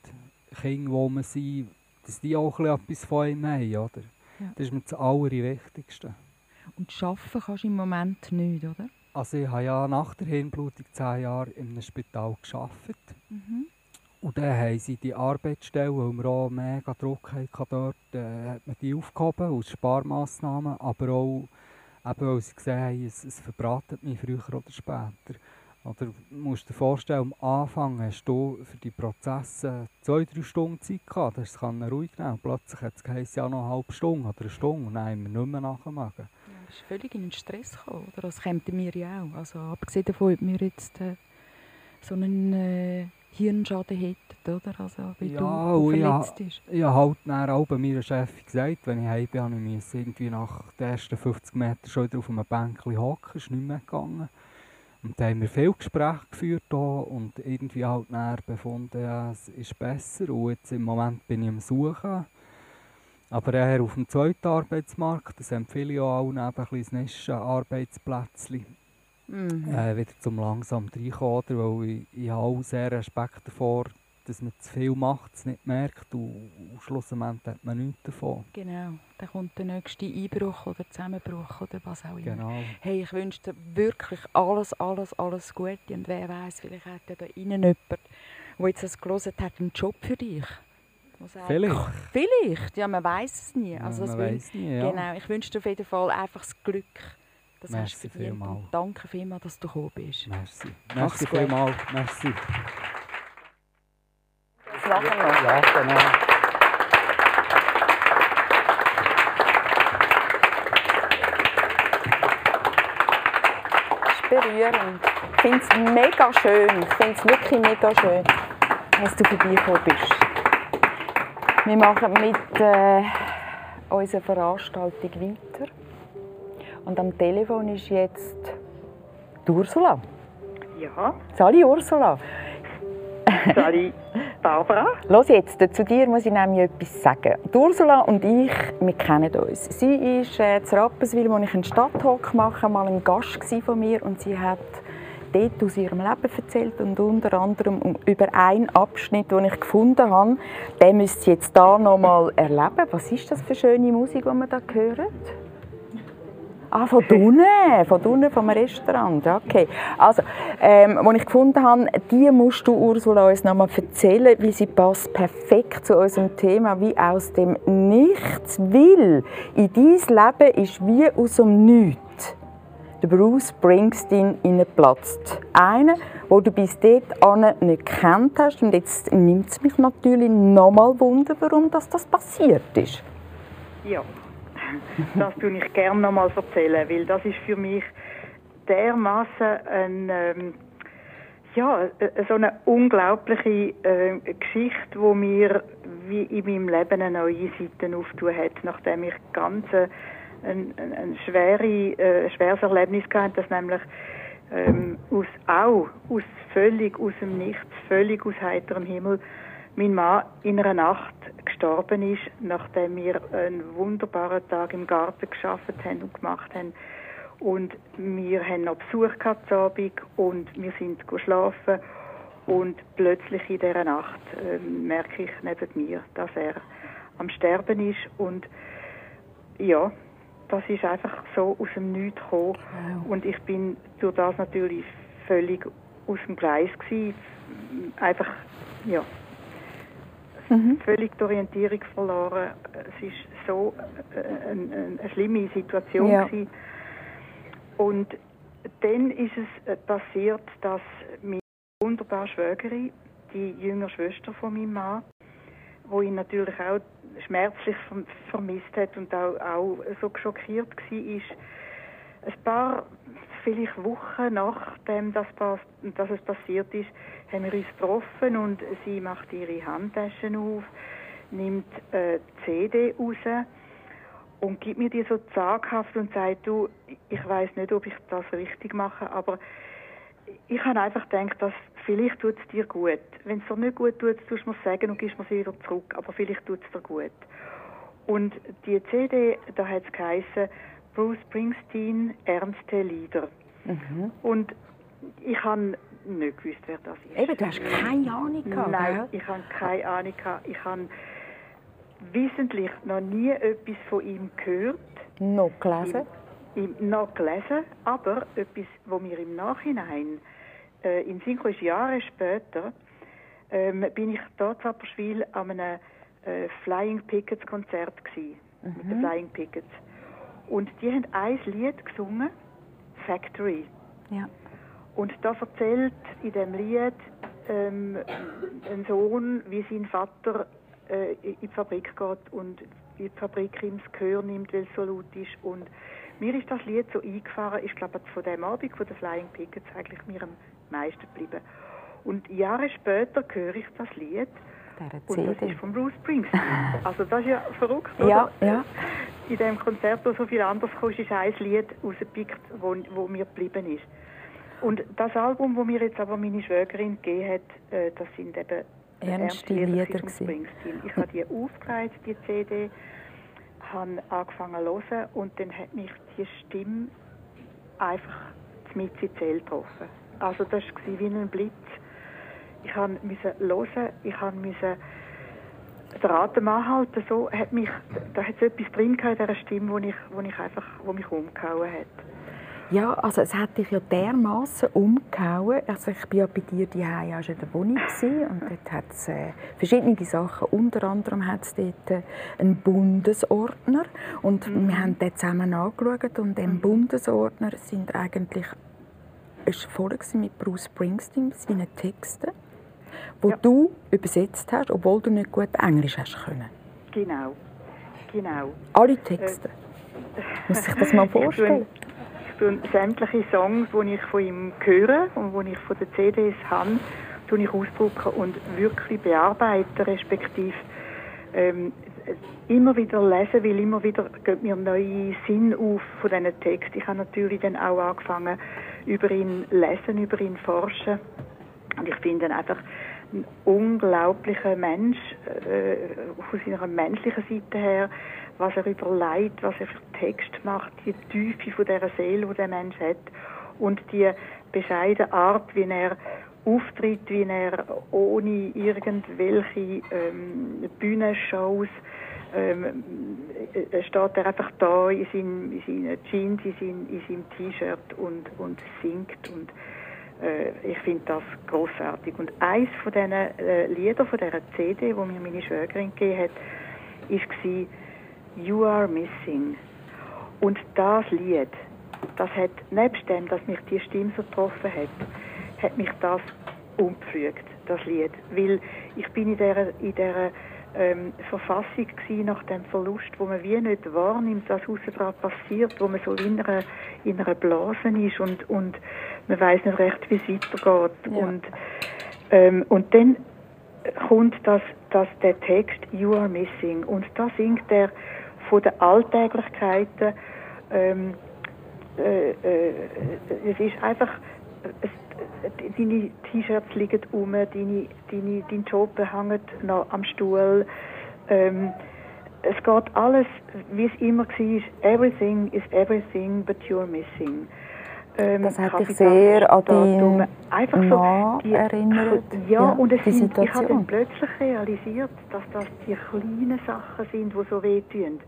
Kinder, wo man sind, dass die auch etwas von einem haben, oder? Ja. Das ist mir das Allerwichtigste. Und arbeiten kannst du im Moment nicht, oder? Also ich habe ja nach der Hirnblutung zehn Jahre in einem Spital gearbeitet. Mhm. Und dann haben sie die Arbeitsstelle, weil wir auch mega Druck hatten dort, äh, hat man die aufgehoben aus Sparmaßnahmen, aber auch, eben, weil sie gesehen haben, es, es verbratet mich früher oder später. Oder musst dir vorstellen, am Anfang hast du für die Prozesse zwei, drei Stunden Zeit gehabt. Das kann ruhig nehmen. Plötzlich hat es geheißen, ja noch eine halbe Stunde oder eine Stunde. Und dann haben wir nicht mehr nachgemacht. Ja, du bist völlig in den Stress gekommen. Oder? Das kämen mir ja auch. Also, abgesehen davon, ob wir jetzt äh, so einen äh, Hirnschaden hätten, oder? Also, wie ja, du verletzt bist. Ich habe halt dann auch bei meiner Chefin gesagt, wenn ich heim bin, habe ich irgendwie nach den ersten 50 Metern schon wieder auf einem Bänkchen hocken. Ist nicht mehr gegangen. Und da haben wir viele Gespräche geführt hier und irgendwie halt dann befunden, ja, es ist besser. Und jetzt im Moment bin ich am Suchen. Aber eher auf dem zweiten Arbeitsmarkt, das empfehle ich auch allen, eben ein kleines Nischen-Arbeitsplätzchen. Mhm. Äh, wieder zum langsam reinkommen, weil ich, ich habe auch sehr Respekt davor, dass man zu viel macht, es nicht merkt und, und schlussendlich hat man nichts davon. Genau, dann kommt der nächste Einbruch oder Zusammenbruch oder was auch immer. Genau. Hey, ich wünsche dir wirklich alles, alles, alles Gute und wer weiß, vielleicht hat ja da innen jemand, der jetzt das gelesen hat, einen Job für dich. Vielleicht. Vielleicht, ja, man weiß es nie. Also, ja, man weiß nie, ja. Genau, ich wünsche dir auf jeden Fall einfach das Glück. Das Merci hast du vielmals. Danke vielmals, dass du gekommen bist. Merci. Merci vielmals. Merci nachher noch. Ja, genau. Das ist berührend. Ich finde es mega schön. Ich finde es wirklich mega schön, dass du vorbeigekommen bist. Wir machen mit äh, unserer Veranstaltung weiter. Und am Telefon ist jetzt Ursula. Ja. Sali Ursula. Sali Barbara. Los jetzt, zu dir muss ich nämlich etwas sagen. Die Ursula und ich, wir kennen uns. Sie ist äh, zu Rapperswil, wo ich einen Stadttalk mache, mal ein Gast von mir und sie hat dort aus ihrem Leben erzählt und unter anderem über einen Abschnitt, den ich gefunden habe. Den müsst ihr jetzt hier noch mal erleben. Was ist das für schöne Musik, die wir da hören? Ah, von unten, von unten vom Restaurant, okay. Also, ähm, was ich gefunden habe, die musst du Ursula uns noch mal erzählen, wie sie passt perfekt zu unserem Thema, wie aus dem Nichts, will. in dein Leben ist wie aus dem Nichts der Bruce Springsteen platzt. Einen, wo du bis dort nicht kennt hast. Und jetzt nimmt es mich natürlich nochmal Wunder, warum das, das passiert ist. Ja, das tue ich gerne nochmal erzählen, weil das ist für mich dermaßen ein ähm, ja, so eine unglaubliche äh, Geschichte, wo mir wie in meinem Leben eine neue Seite auftun hat, nachdem ich ganze ein, ein, ein schwere, äh, schweres Erlebnis gehabt, das nämlich ähm, aus, auch aus völlig aus dem Nichts, völlig aus heiterem Himmel, mein Mann in einer Nacht gestorben ist, nachdem wir einen wunderbaren Tag im Garten geschafft haben und gemacht haben. Und wir haben noch Besuch gehabt Abend und wir sind geschlafen und plötzlich in dieser Nacht äh, merke ich neben mir, dass er am Sterben ist und ja, das ist einfach so aus dem Nichts gekommen. Wow. Und ich bin durch das natürlich völlig aus dem Gleis gewesen. Einfach, ja, mhm. völlig die Orientierung verloren. Es ist so äh, eine, eine schlimme Situation ja. gewesen. Und dann ist es äh, passiert, dass meine wunderbare Schwägerin, die jüngere Schwester von meinem Mann, wo ihn natürlich auch schmerzlich vermisst hat und auch, auch so schockiert war, ist ein paar vielleicht Wochen nachdem das, dass es passiert ist, haben wir uns getroffen und sie macht ihre Handtaschen auf, nimmt äh, CD raus und gibt mir die so zaghaft und sagt, du, ich weiß nicht, ob ich das richtig mache, aber ich habe einfach gedacht, dass vielleicht tut es dir gut. Wenn es dir nicht gut tut, tust du mir sagen und gibst mir sie wieder zurück. Aber vielleicht tut es dir gut. Und die CD, da hat es geheißen, Bruce Springsteen, ernste Lieder. Mhm. Und ich habe nicht gewusst, wer das ist. Eben, du hast keine Ahnung gehabt, Nein, gell? ich habe keine Ahnung gehabt. Ich habe wissentlich noch nie etwas von ihm gehört. Noch gelesen? Im, im, noch gelesen, aber etwas, wo mir im Nachhinein äh, in Synchro ist Jahre später, ähm, bin ich dort in Apperschwil an einem äh, Flying Pickets Konzert gewesen, mhm. mit den mhm. Flying Pickets. Und die haben ein Lied gesungen, Factory. Ja. Und da erzählt in dem Lied ähm, ein Sohn, wie sein Vater äh, in die Fabrik geht und wie die Fabrik ihm das Gehör nimmt, weil es so laut ist. Und mir ist das Lied so eingefahren, ich glaube von dem Abend von den Flying Pickets eigentlich mir am meisten geblieben. Und Jahre später höre ich das Lied und das ist von Bruce Springsteen. Also das ist ja verrückt, oder? Ja, ja. In dem Konzert, wo so viel anders kommt, ist ein Lied rausgepickt, wo, wo mir geblieben ist. Und das Album, das mir jetzt aber meine Schwägerin gegeben hat, äh, das sind eben ernste Lieder von Springsteen. Ich habe die aufgereiht, die CD, habe angefangen zu hören und dann hat mich die Stimme einfach mit in die getroffen. Also das war wie ein Blitz. Ich musste hören, ich musste den Atem anhalten. So hat mich, da hat es etwas drin in dieser Stimme, wo, ich, wo, ich einfach, wo mich umgehauen hat. Ja, also es hat dich ja dermaßen umgehauen. Also ich war ja bei dir die auch schon in der Wohnung und dort hat es äh, verschiedene Sachen. Unter anderem hat es dort äh, einen Bundesordner und mhm. wir haben den zusammen angeschaut und im mhm. Bundesordner sind eigentlich ist voll mit Bruce Springsteen, seinen Texten, wo ja. du übersetzt hast, obwohl du nicht gut Englisch hast können. Genau, genau. Alle Texte. Äh, Muss ich das mal vorstellen? Ich tue, ich tue sämtliche Songs, die ich von ihm höre und die ich von den CDs habe, tue ich ausdrucken und wirklich bearbeiten, respektive ähm, immer wieder lesen, weil immer wieder geht mir neue Sinn auf von diesen Texten. Ich habe natürlich dann auch angefangen, über ihn lesen, über ihn forschen. Und ich finde ihn einfach ein unglaublicher Mensch, äh, von seiner menschlichen Seite her, was er überlegt, was er für Text macht, die Tiefe von dieser Seele, die der Mensch hat und die bescheidene Art, wie er auftritt, wie er ohne irgendwelche ähm, Bühnenshows ähm, äh, steht er einfach da in, seinem, in seinen Jeans, in seinem, in seinem T-Shirt und, und singt und äh, ich finde das großartig. Und eins von diesen äh, Liedern von dieser CD, wo mir meine Schwägerin gegeben hat, war You Are Missing. Und das Lied, das hat, nebst dem, dass mich die Stimme so getroffen hat, hat mich das umgepflügt, das Lied. Weil ich bin in dieser, in dieser ähm, Verfassung gewesen, nach dem Verlust, wo man wie nicht wahrnimmt, was außen dran passiert, wo man so in einer, in einer Blase ist und, und man weiß nicht recht, wie es weitergeht. Ja. Und, ähm, und dann kommt das, das, der Text You are missing und da singt er von den Alltäglichkeiten ähm, äh, äh, es ist einfach deine T-Shirts liegen um, deine, deine, dein Job hängt noch am Stuhl. Ähm, es geht alles, wie es immer war. Everything is everything, but you're missing. Ähm, das hat dich sehr an deinen einfach so die, erinnert. Ja, ja und es sind, ich habe dann plötzlich realisiert, dass das die kleinen Sachen sind, die so wehtun.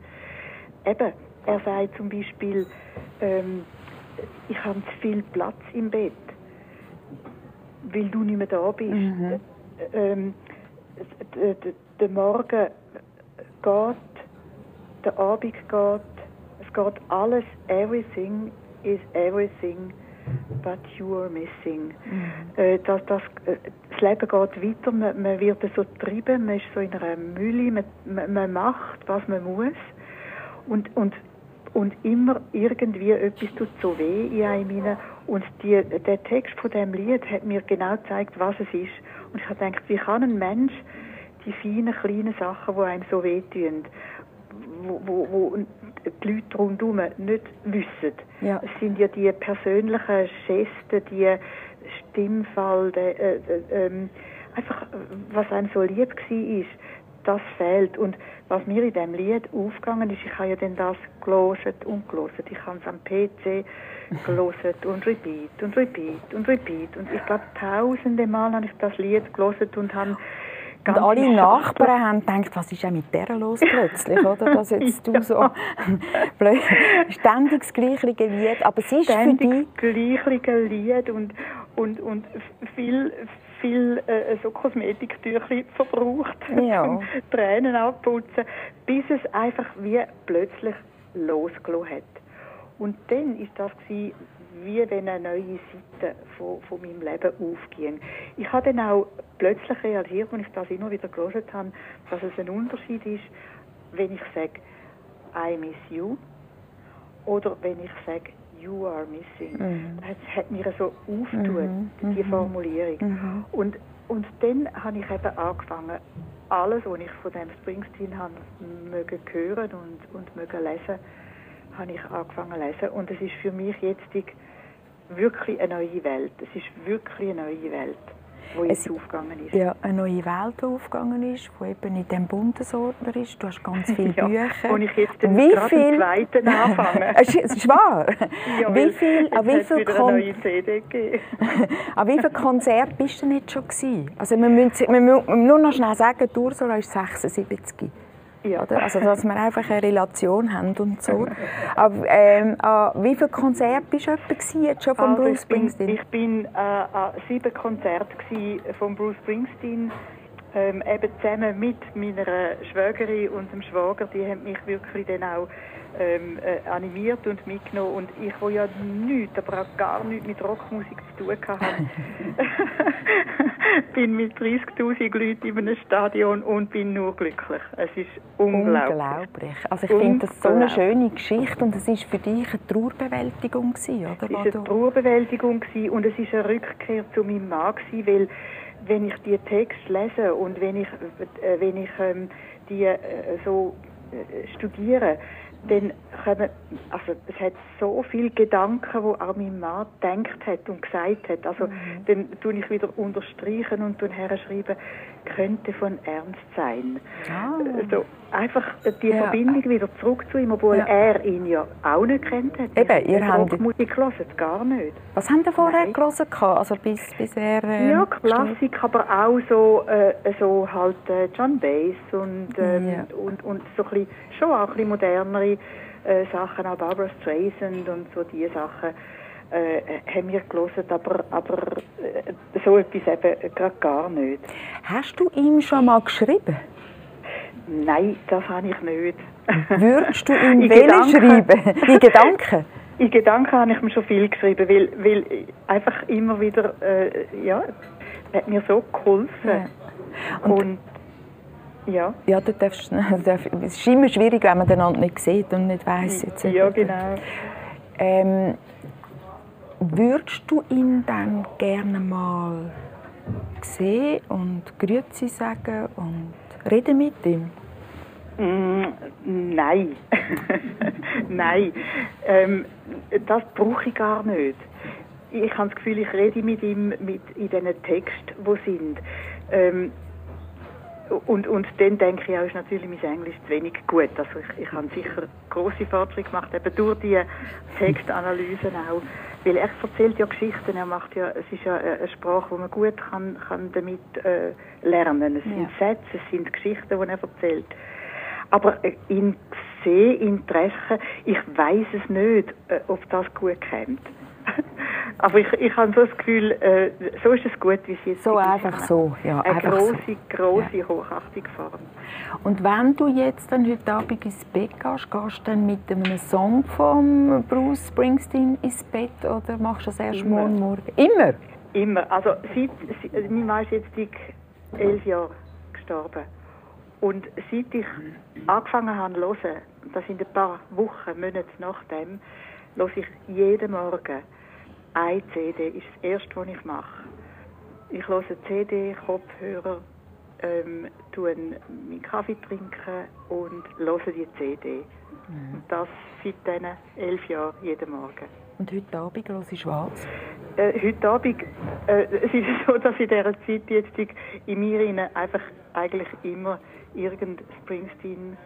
Eben, er sagt zum Beispiel, ähm, ich habe zu viel Platz im Bett weil du nicht mehr da bist. Mhm. Ähm, der Morgen geht, der Abend geht, es geht alles, everything is everything, but you are missing. Mhm. Äh, das, das, äh, das Leben geht weiter, man, man wird so getrieben, man ist so in einer Mühle, man, man, man macht, was man muss. Und, und und immer irgendwie etwas tut so weh in einem und die, der Text von dem Lied hat mir genau gezeigt, was es ist. Und ich habe gedacht, wie kann ein Mensch die feinen, kleinen Sachen, die einem so wehtun, wo, wo, wo die Leute rundherum nicht wissen. Ja. Es sind ja die persönlichen Gesten, die Stimmfall, der, äh, äh, äh, einfach, was einem so lieb war, das fehlt. Und was mir in diesem Lied aufgegangen ist, ich habe ja dann das gelesen und gelesen. Ich habe es am PC gelesen und repeat und repeat und repeat. Und ich glaube, tausende Mal habe ich das Lied gelesen und habe und alle Nachbarn haben gedacht, was ist denn mit der los plötzlich, oder? Dass jetzt du so ständig das gleiche Lied, aber es ist ständig für dich... gleiche Lied und, und, und viel, viel äh, so Kosmetiktücher verbraucht, ja. Tränen abputzen, bis es einfach wie plötzlich losgelassen hat. Und dann ist das gewesen, wie wenn eine neue Seite von, von meinem Leben aufging. Ich habe dann auch plötzlich realisiert, als ich das immer wieder gelesen habe, dass es ein Unterschied ist, wenn ich sage, I miss you, oder wenn ich sage, you are missing. Mhm. Das hat mir so aufgetun, mhm. die mhm. Formulierung. Mhm. Und, und dann habe ich eben angefangen, alles, was ich von dem Springsteen habe, mögen hören und, und mögen lesen, habe ich angefangen zu lesen. Und es ist für mich jetzt wirklich eine neue Welt. Es ist wirklich eine neue Welt wo jetzt es, aufgegangen ist. Ja, eine neue Welt, die aufgegangen ist, die eben in diesem Bundesordner ist. Du hast ganz viele ja, Bücher. Und ich jetzt den wie viel... zweiten anfange. es ist wahr? Ja, wie viel, an wie viel Kon an wie viel Konzert bist du nicht schon gewesen? Also wir müssen, wir müssen nur noch schnell sagen, Ursula ist 76. Ja. Oder? Also, dass wir einfach eine Relation haben und so. Aber, ähm, äh, wie viele Konzerte bist du jetzt schon von also Bruce Springsteen? Ich bin, äh, an sieben Konzerten von Bruce Springsteen. Ähm, eben zusammen mit meiner Schwägerin und dem Schwager, die haben mich wirklich dann auch ähm, äh, animiert und mitgenommen. Und ich, wo ja nichts, aber auch gar nichts mit Rockmusik zu tun hatte, bin mit 30'000 Leuten in einem Stadion und bin nur glücklich. Es ist unglaublich. Unglaublich. Also ich finde das so eine schöne Geschichte und es war für dich eine Trauerbewältigung, oder? Es war eine Trauerbewältigung und es war eine Rückkehr zu meinem Mann, weil wenn ich die Texte lese und wenn ich, äh, wenn ich ähm, die äh, so äh, studieren, dann kommen, also es hat so viele Gedanken, wo auch mein Mann gedacht hat und gesagt hat. Also mhm. dann tue ich wieder unterstreichen und tue herschreiben, könnte von Ernst sein. Ah. Also einfach die ja. Verbindung wieder zurück zu ihm, obwohl ja. er ihn ja auch nicht kennt hat. Eben, ihr habt Musik gelesen, gar nicht. Was haben ihr vorher Nein. gelesen? Also bis, bis er... Äh, ja, Klassik, aber auch so, äh, so halt äh, John Bass und, ähm, ja. und, und so ein bisschen, schon auch ein bisschen modernere äh, Sachen, auch Barbara Streisand und so diese Sachen äh, haben wir gelesen, aber, aber äh, so etwas eben gerade gar nicht. Hast du ihm schon mal geschrieben? Nein, das habe ich nicht. Würdest du ihm Gedanken, schreiben? In Gedanken? In Gedanken habe ich mir schon viel geschrieben, weil, weil einfach immer wieder, äh, ja, hat mir so geholfen. Ja. Und, und, ja. Ja, du darfst, es ist immer schwierig, wenn man den anderen nicht sieht und nicht weiss. Jetzt ja, genau. Ähm, würdest du ihn dann gerne mal sehen und Grüezi sagen und reden mit ihm? Mm, nein. nein. Ähm, das brauche ich gar nicht. Ich habe das Gefühl, ich rede mit ihm mit in diesen Texten, die sind. Ähm, und, und dann denke ich auch, ist natürlich mein Englisch zu wenig gut. Also ich, ich habe sicher große Fortschritte gemacht, eben durch die Textanalysen auch. Weil er erzählt ja Geschichten, er macht ja, es ist ja eine Sprache, wo man gut kann, kann damit äh, lernen. Es sind ja. Sätze, es sind Geschichten, die er erzählt. Aber äh, ihn treffen, ich weiß es nicht, äh, ob das gut kommt. Aber ich, ich habe so das Gefühl, äh, so ist es gut, wie es jetzt So einfach so, ja. Eine große, so. große ja. Hochachtung fahren. Und wenn du jetzt dann heute Abend ins Bett gehst, gehst du dann mit einem Song von Bruce Springsteen ins Bett oder machst du das erst Immer. morgen Morgen? Immer? Immer. Also seit, seit mein Mann ist jetzt elf Jahre gestorben. Und seit ich angefangen habe zu hören, das sind ein paar Wochen, Monate nachdem, höre ich jeden Morgen eine CD. Das ist das Erste, was ich mache. Ich höre CD, Kopfhörer, ähm, tue meinen Kaffee trinken und höre die CD. Mhm. Und das seit diesen elf Jahren, jeden Morgen. Und heute Abend höre ich was? Äh, heute Abend, äh, es ist so, dass in dieser Zeit jetzt in mir einfach eigentlich immer irgend Springsteen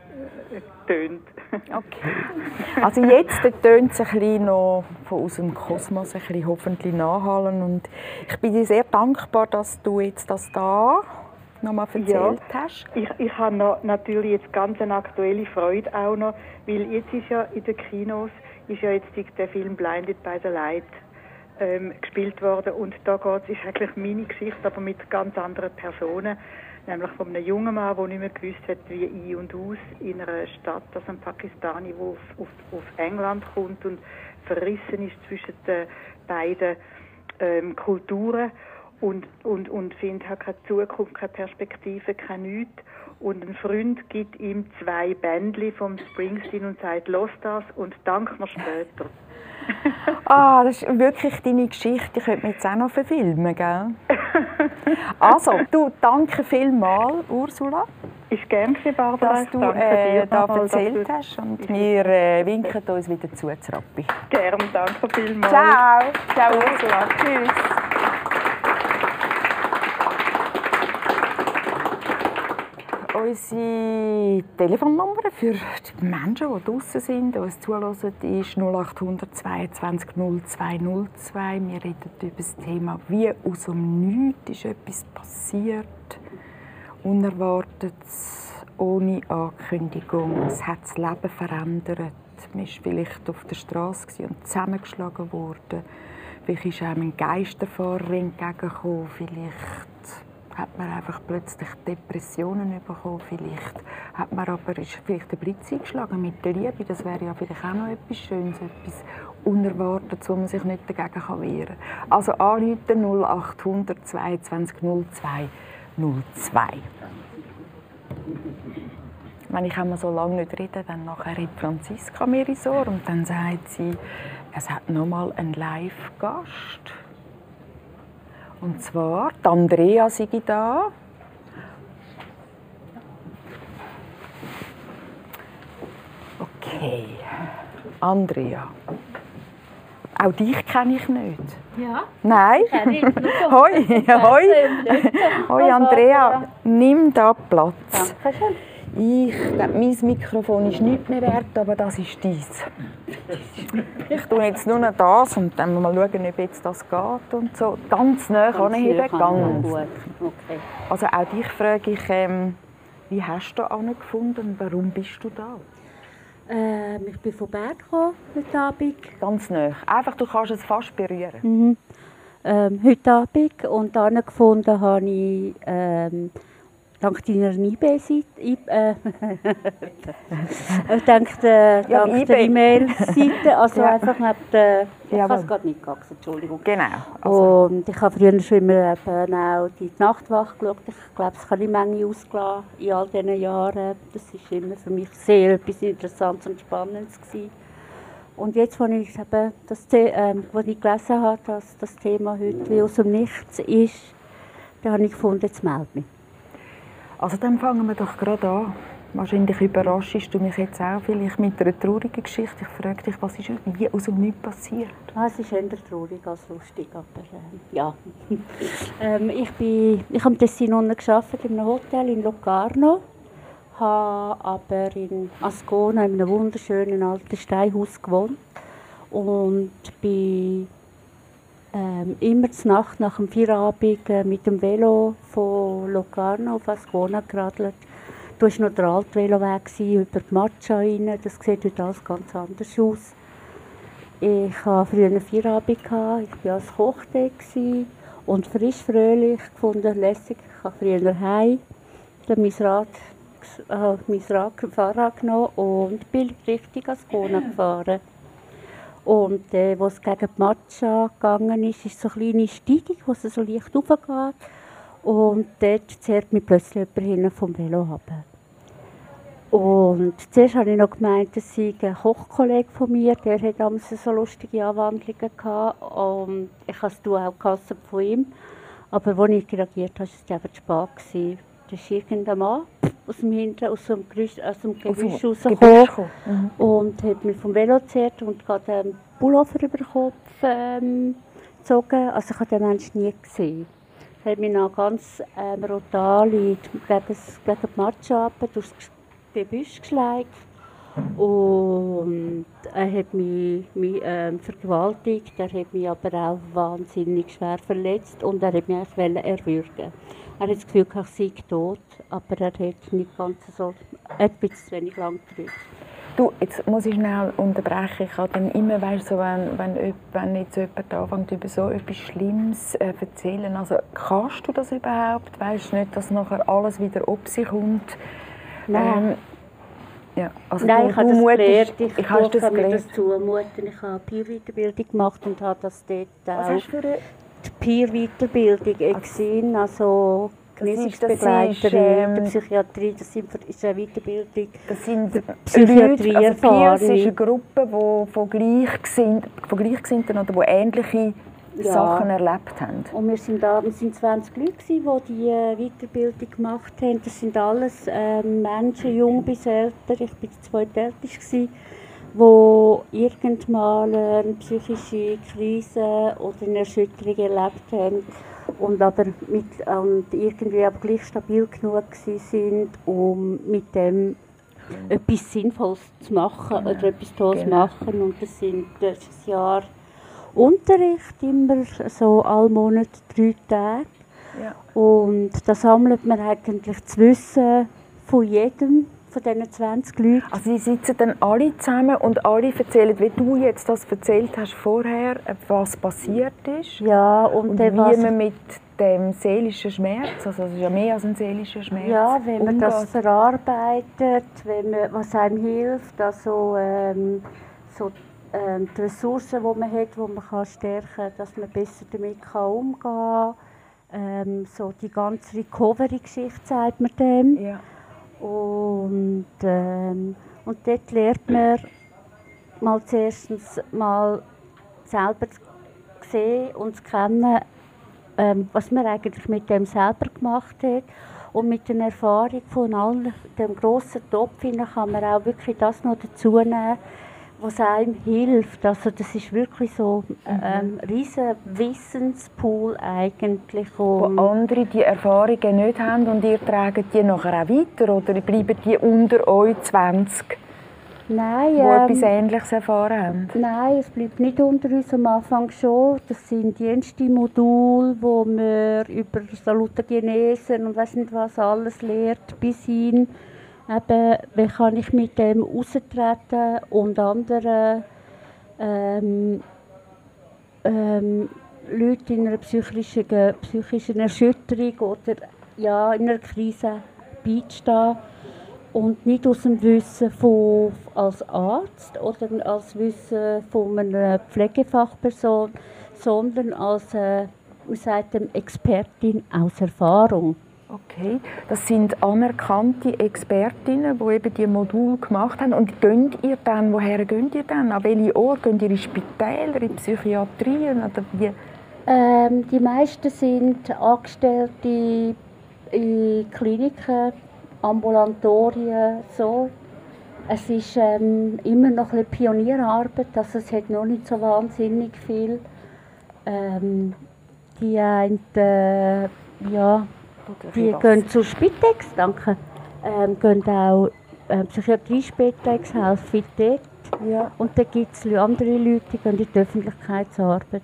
äh, tönt. okay. Also jetzt tönt es ein bisschen noch von aus dem Kosmos ein bisschen hoffentlich nachhallen und ich bin dir sehr dankbar, dass du jetzt das da nochmal erzählt ja, hast. Ich, ich habe noch, natürlich jetzt ganz eine aktuelle Freude auch noch, weil jetzt ist ja in den Kinos ist ja jetzt der Film Blinded by the Light ähm, gespielt worden und da geht es, ist eigentlich meine Geschichte, aber mit ganz anderen Personen nämlich von einem jungen Mann, der nicht mehr gewusst hat, wie ein und aus in einer Stadt, also ein Pakistani, der auf, auf, auf England kommt und verrissen ist zwischen den beiden ähm, Kulturen und, und, und findet halt keine Zukunft, keine Perspektive, kein Nichts. Und ein Freund gibt ihm zwei Bändchen vom Springsteen und sagt, los das und dank mir später. ah, das ist wirklich deine Geschichte. Ich könnte mir jetzt auch noch verfilmen, gell? also, du, danke vielmals, Ursula. Ist gern für Barbara. Dass du äh, da erzählt hast und wir äh, winken uns wieder zu, Rappi. Gern, danke vielmals. Ciao. Ciao, Ursula. Tschüss. Unsere Telefonnummer für die Menschen, die draußen sind, die uns zuhören, ist 0800 22 0202. Wir reden über das Thema, wie aus dem Nichts ist etwas passiert. Unerwartet, ohne Ankündigung. Es hat das Leben verändert. Man war vielleicht auf der Straße und zusammengeschlagen worden. Vielleicht ist einem ein Geisterfahrer entgegengekommen. Vielleicht hat man einfach plötzlich Depressionen bekommen. Vielleicht hat man aber ist vielleicht den Blitz eingeschlagen mit der Liebe. Das wäre ja vielleicht auch noch etwas Schönes, etwas Unerwartetes, wo man sich nicht dagegen kann wehren kann. Also anrufen 0800 22 02 02. Wenn ich einmal so lange nicht rede, dann nachher redet Franziska mir ins Ohr und dann sagt sie, es hat noch mal einen Live-Gast. Und zwar, die Andrea sei da. Okay, Andrea. Auch dich kenne ich nicht. Ja? Nein? hoi, hoi. Hoi, Andrea, nimm da Platz. Dankeschön. Ich glaube, mein Mikrofon ist nicht mehr wert, aber das ist dies. Ich tue jetzt nur noch das und dann mal schauen, ob jetzt das geht und so. Ganz nah anheben, ganz. Okay. Also auch dich frage ich, ähm, wie hast du gefunden und warum bist du da? Ähm, ich bin von Bern gekommen heute Abend. Ganz nah. Einfach, du kannst es fast berühren. Mhm. Ähm, heute Abend und dann gefunden habe ich ähm, dank deiner eBay-Seite, äh, ich denke, äh, ja, dank der E-Mail-Seite, also ja. einfach neben der, ich ja, habe es gerade nicht gehabt, Entschuldigung. Genau. Also. Und ich habe früher schon immer eben auch die Nachtwache geschaut, ich glaube, es kann ich Menge ausgelassen in all diesen Jahren, das war immer für mich sehr etwas Interessantes und Spannendes gewesen. Und jetzt, als ich, eben das, äh, als ich gelesen habe, dass das Thema heute wie aus dem Nichts ist, da habe ich gefunden, jetzt melde mich. Also dann fangen wir doch gerade an. Wahrscheinlich überraschst du mich jetzt auch vielleicht mit einer traurigen Geschichte. Ich frage dich, was ist wie aus dem Nichts passiert? Ah, es ist eher traurig als lustig, aber äh, ja. ähm, ich bin, ich habe in Tessin gearbeitet, in einem Hotel in Locarno, habe aber in Ascona in einem wunderschönen alten Steinhaus gewohnt und bin ähm, immer zur Nacht nach dem Feierabend äh, mit dem Velo von Locarno auf Ascona geradelt. Da war noch der alte Veloweg über die Matcha rein. Das sieht heute alles ganz anders aus. Ich hatte früher einen Feierabend, ich war als Koch und frisch, fröhlich, gefunden, lässig. Ich habe früher heim mein Rad, äh, mein Rad, Fahrrad genommen und bin richtig Ascona gefahren. Und äh, als es gegen die Matcha gegangen ist, ist so eine kleine Steigung, wo es so leicht hochgeht. Und dort zehrt mich plötzlich jemand vom Velo runter. Und zuerst habe ich noch gemeint, das sei ein Kochkollege von mir, der hat damals so lustige Anwandlungen gehabt. Und ich habe es auch gehasst von ihm. Aber als ich reagiert habe, war es einfach zu spät. Das ist irgendein Mann aus dem Hinter, aus dem Gerüst, aus dem Gebüsch rausgekommen mhm. und hat mich vom Velo gezerrt und gerade einen Pullover über den Kopf ähm, gezogen. Also ich habe den Menschen nie gesehen. Er hat mich dann ganz ähm, brutal gegen, gegen die Matsche durchs Gebüsch geschleicht. Und er hat mich, mich ähm, vergewaltigt, er hat mich aber auch wahnsinnig schwer verletzt und er hat mich erwürgen er hat das Gefühl, ich sei tot, aber er hat nicht ganz so, etwas zu wenig lang gedrückt. Du, jetzt muss ich schnell unterbrechen. Ich habe dann immer, weißt, so, wenn, wenn, wenn jetzt jemand anfängt, über so etwas Schlimmes äh, erzählen, also kannst du das überhaupt? Weißt du nicht, dass nachher alles wieder auf sich kommt? Nein. Ähm, ja, also Nein, du, ich habe das gelernt. Ich, ich habe das mir das zumuten. Ich habe Peer-Weiterbildung gemacht und habe das dort Was hast du für eine die Peer-Weiterbildung gesehen, also Genesungsbegleiterin ähm, der Psychiatrie, das ist eine Weiterbildung. Das sind Psychiatrie Leute, also Peers ist eine Gruppe, die von Gleichgesinnten, von Gleichgesinnten oder die ähnliche ja. Sachen erlebt haben. Und wir sind, da, wir sind 20 Leute, die diese Weiterbildung gemacht haben. Das sind alles äh, Menschen, jung bis älter. Ich war die zweitälteste die irgendwann eine psychische Krise oder eine Erschütterung erlebt haben und aber mit, und irgendwie aber gleich stabil genug sind, um mit dem etwas Sinnvolles zu machen genau. oder etwas Tolles zu genau. machen. Und das sind das ist ein Jahr Unterricht, immer so alle Monate drei Tage. Ja. Und da sammelt man eigentlich das Wissen von jedem von diesen 20 Leuten. Also sie sitzen dann alle zusammen und alle erzählen, wie du jetzt das erzählt hast vorher, was passiert ist. Ja, und, und wie man mit dem seelischen Schmerz, also es ist ja mehr als ein seelischer Schmerz. Ja, wenn man umgeht. das verarbeitet, wenn man, was einem hilft, also ähm, so ähm, die Ressourcen, die man hat, die man kann stärken kann, dass man besser damit kann umgehen kann. Ähm, so die ganze Recovery-Geschichte sagt man dem. Ja. Und, ähm, und dort lernt man mal zuerst mal selber zu sehen und zu kennen, ähm, was man eigentlich mit dem selber gemacht hat. Und mit der Erfahrung von all dem grossen Topf kann man auch wirklich das noch dazu nehmen, was einem hilft. Also das ist wirklich so ein mhm. ähm, riesen Wissenspool eigentlich. Wo andere die Erfahrungen nicht haben und ihr tragt die nachher auch weiter oder bleiben die unter euch 20? Nein, die ähm, etwas Ähnliches erfahren haben? Nein, es bleibt nicht unter uns am Anfang schon. Das sind die ersten Module, wo man über Salutogenese und weiß nicht was alles lehrt, bis hin eben, wie kann ich mit dem austreten und anderen ähm, ähm, Leute in einer psychischen, psychischen Erschütterung oder ja, in einer Krise beistehen und nicht aus dem Wissen von, als Arzt oder als Wissen von einer Pflegefachperson, sondern als äh, sagt Expertin aus Erfahrung. Okay, das sind anerkannte Expertinnen, die eben die Module gemacht haben. Und gönnt ihr dann, woher gönnt ihr dann? An welche Ort? Gönnt ihr in Spitäler, in Psychiatrien oder wie? Ähm, die meisten sind Angestellte in Kliniken, Ambulatorien, so. Es ist ähm, immer noch ein Pionierarbeit, also es hat noch nicht so wahnsinnig viel. Ähm, die einen, äh, ja, die gehen zur Spitex, danke. Ähm, gehen auch äh, Psychiatrie-Spitex, helfen dort. Ja. Und dann gibt es andere Leute, die gehen in die Öffentlichkeitsarbeit.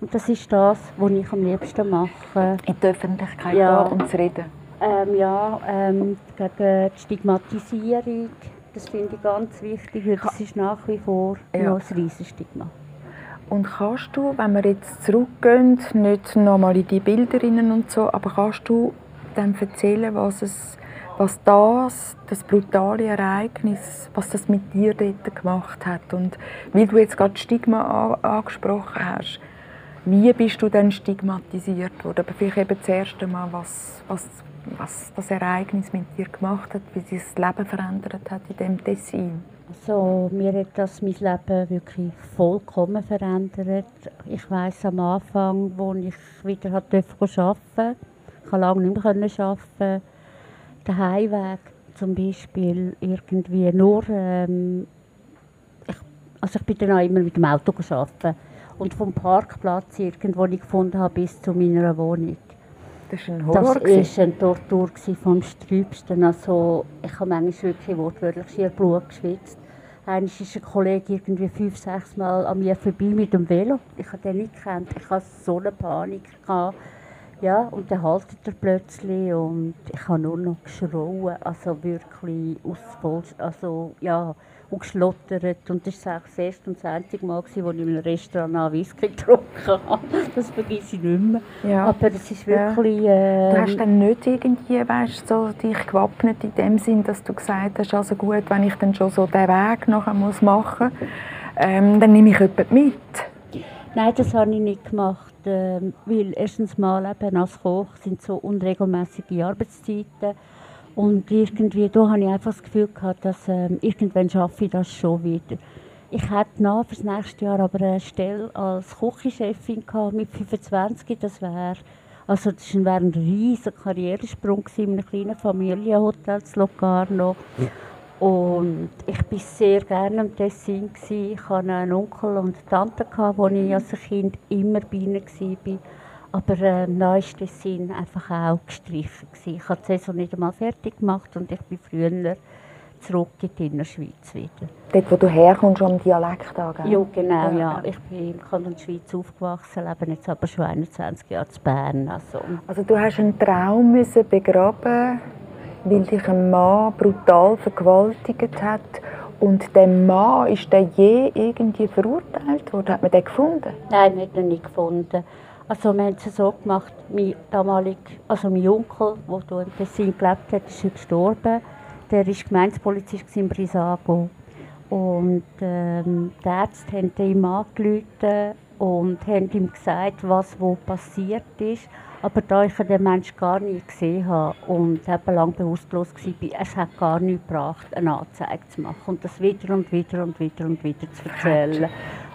Und das ist das, was ich am liebsten mache. In die Öffentlichkeit ja. gehen und zu reden? Ähm, ja, ähm, gegen die Stigmatisierung. Das finde ich ganz wichtig, weil das ist nach wie vor ja. noch ein riesiges Stigma. Und kannst du, wenn wir jetzt zurückgehen, nicht nochmal in die Bilder und so, aber kannst du dann erzählen, was, es, was das, das brutale Ereignis, was das mit dir dort gemacht hat? Und weil du jetzt gerade Stigma angesprochen hast, wie bist du dann stigmatisiert worden? Aber vielleicht eben das erste Mal, was, was, was das Ereignis mit dir gemacht hat, wie sich das Leben verändert hat in dem Tessin? Also, mir hat das mein Leben wirklich vollkommen verändert. Ich weiß am Anfang, als ich wieder arbeiten durfte, ich konnte lange nicht mehr arbeiten, der Heimweg zum Beispiel irgendwie nur, ähm, ich, also ich bin dann auch immer mit dem Auto arbeiten und vom Parkplatz irgendwo ich gefunden habe bis zu meiner Wohnung. Das war ein Horror? Das war eine Tortur vom Sträubsten. Also, ich habe manchmal wirklich wortwörtlich schier Blut geschwitzt. Einmal ist ein Kollege irgendwie fünf, sechs Mal an mir vorbei mit dem Velo. Ich habe den nicht gekannt. Ich hatte so eine Panik. Gehabt. Ja, und dann haltet er plötzlich und ich habe nur noch geschrauen. Also wirklich aus also ja, und geschlottert. Und das war das erste und das einzige Mal, als ich in einem Restaurant einen Whisky getrunken habe. Das vergesse ich nicht mehr. Ja. Aber es ist wirklich... Äh, du hast dann nicht irgendwie weißt, so dich gewappnet in dem Sinn, dass du gesagt hast, also gut, wenn ich dann schon so den Weg nachher muss machen muss, ähm, dann nehme ich jemanden mit. Nein, das habe ich nicht gemacht, äh, weil erstens mal eben als Koch sind so unregelmäßige Arbeitszeiten und irgendwie, da hatte ich einfach das Gefühl, gehabt, dass ähm, irgendwann schaffe ich das schon wieder. Ich hätte noch für das nächste Jahr aber eine Stelle als Küchenchefin mit 25. Das wäre also das war ein riesiger Karrieresprung in einem kleinen Familienhotel in Locarno. Und ich war sehr gerne im Tessin. Ich hatte einen Onkel und eine Tante, wo ich als Kind immer bei ihnen war. Aber äh, neu ist das Sinn einfach auch gestrichen. Gewesen. Ich habe die Saison nicht einmal fertig gemacht und ich bin früher zurück in die Innerschweiz wieder. Dort, wo du herkommst, am Dialekt angeben? Ja, genau. Ja. Ich bin im Kanton Schweiz aufgewachsen, lebe jetzt aber schon 21 Jahre in Bern. Also, also du hast einen Traum müssen begraben, weil dich ein Mann brutal vergewaltigt hat und der Mann, ist der je irgendwie verurteilt worden? Hat man den gefunden? Nein, man hat ihn nicht gefunden. Also wir haben es so gemacht, mein damalig, also mein Onkel, der hier in Tessin gelebt hat, ist gestorben. Der war Gemeindepolizist in Brisago. Und ähm, die Ärzte haben ihm angerufen und haben ihm gesagt, was wo passiert ist. Aber da ich den Menschen gar nicht gesehen habe und eben lang bewusstlos war, es hat gar nichts gebracht, eine Anzeige zu machen und das wieder und wieder und wieder und wieder zu erzählen.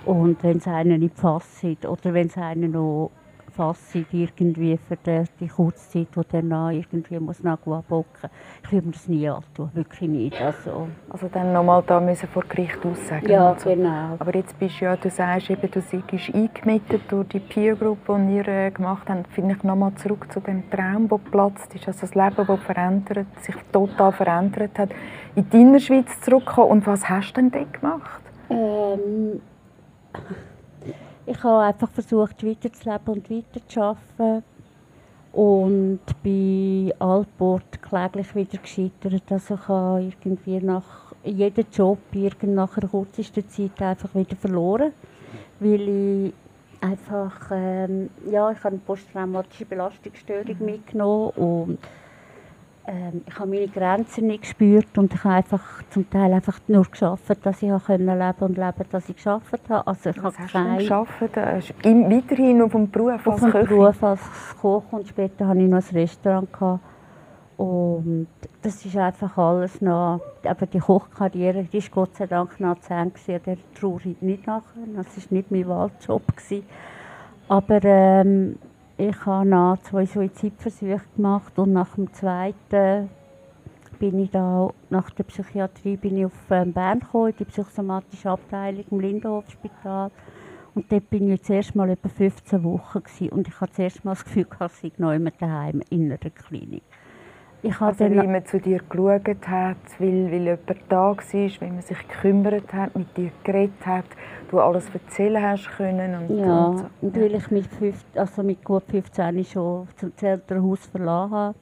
Und wenn es einen nicht fasst oder wenn es einen noch Fassung irgendwie für die, die kurze Zeit, wo dann irgendwie muss nachbocken Ich würde mir das nie antun, wirklich nicht. Also, also dann nochmal da müssen vor Gericht aussagen. Ja, so. genau. Aber jetzt bist du ja, du sagst eben, du seist eingemietet durch die Peer Group, die ihr äh, gemacht habt. Finde ich nochmal zurück zu dem Traum, der geplatzt ist, also das Leben, das verändert, sich total verändert hat. In deiner Schweiz zurückkommen und was hast du denn dort gemacht? Ähm ich habe einfach versucht, weiterzuleben und weiterzuarbeiten. Und bei Altport kläglich wieder gescheitert. Also ich habe irgendwie nach jedem Job irgend nach einer kurzen Zeit einfach wieder verloren. Weil ich einfach, ähm, ja, ich habe eine posttraumatische Belastungsstörung mhm. mitgenommen und ähm, ich habe meine Grenzen nicht gespürt und ich habe einfach zum Teil einfach nur geschafft, dass ich können leben und leben, dass ich geschafft habe. Also ich Was habe hast du geschafft? weiterhin auf dem Beruf als Auf dem Beruf als Koch und später hatte ich noch ein Restaurant gehabt. und das ist einfach alles noch, aber die Kochkarriere, die ist Gott sei Dank noch zu Ende der traue ich nicht nachher. Das war nicht mein Wahljob. Aber ähm, ich habe noch zwei Suizidversuche gemacht und nach dem zweiten bin ich da, nach der Psychiatrie bin ich auf ähm, Bern gekommen, in die psychosomatische Abteilung im Lindenhofspital. Und dort bin ich zuerst mal etwa 15 Wochen gewesen. und ich hatte zuerst mal das Gefühl, ich sei noch immer daheim in einer Klinik. Ich also wie man zu dir geschaut hat, weil, weil jemand da war, weil man sich gekümmert hat, mit dir geredet hat, du alles erzählen hast können. Und, ja, und, so. und weil ich mit, fünf, also mit gut 15 schon zum Elternhaus verlassen habe.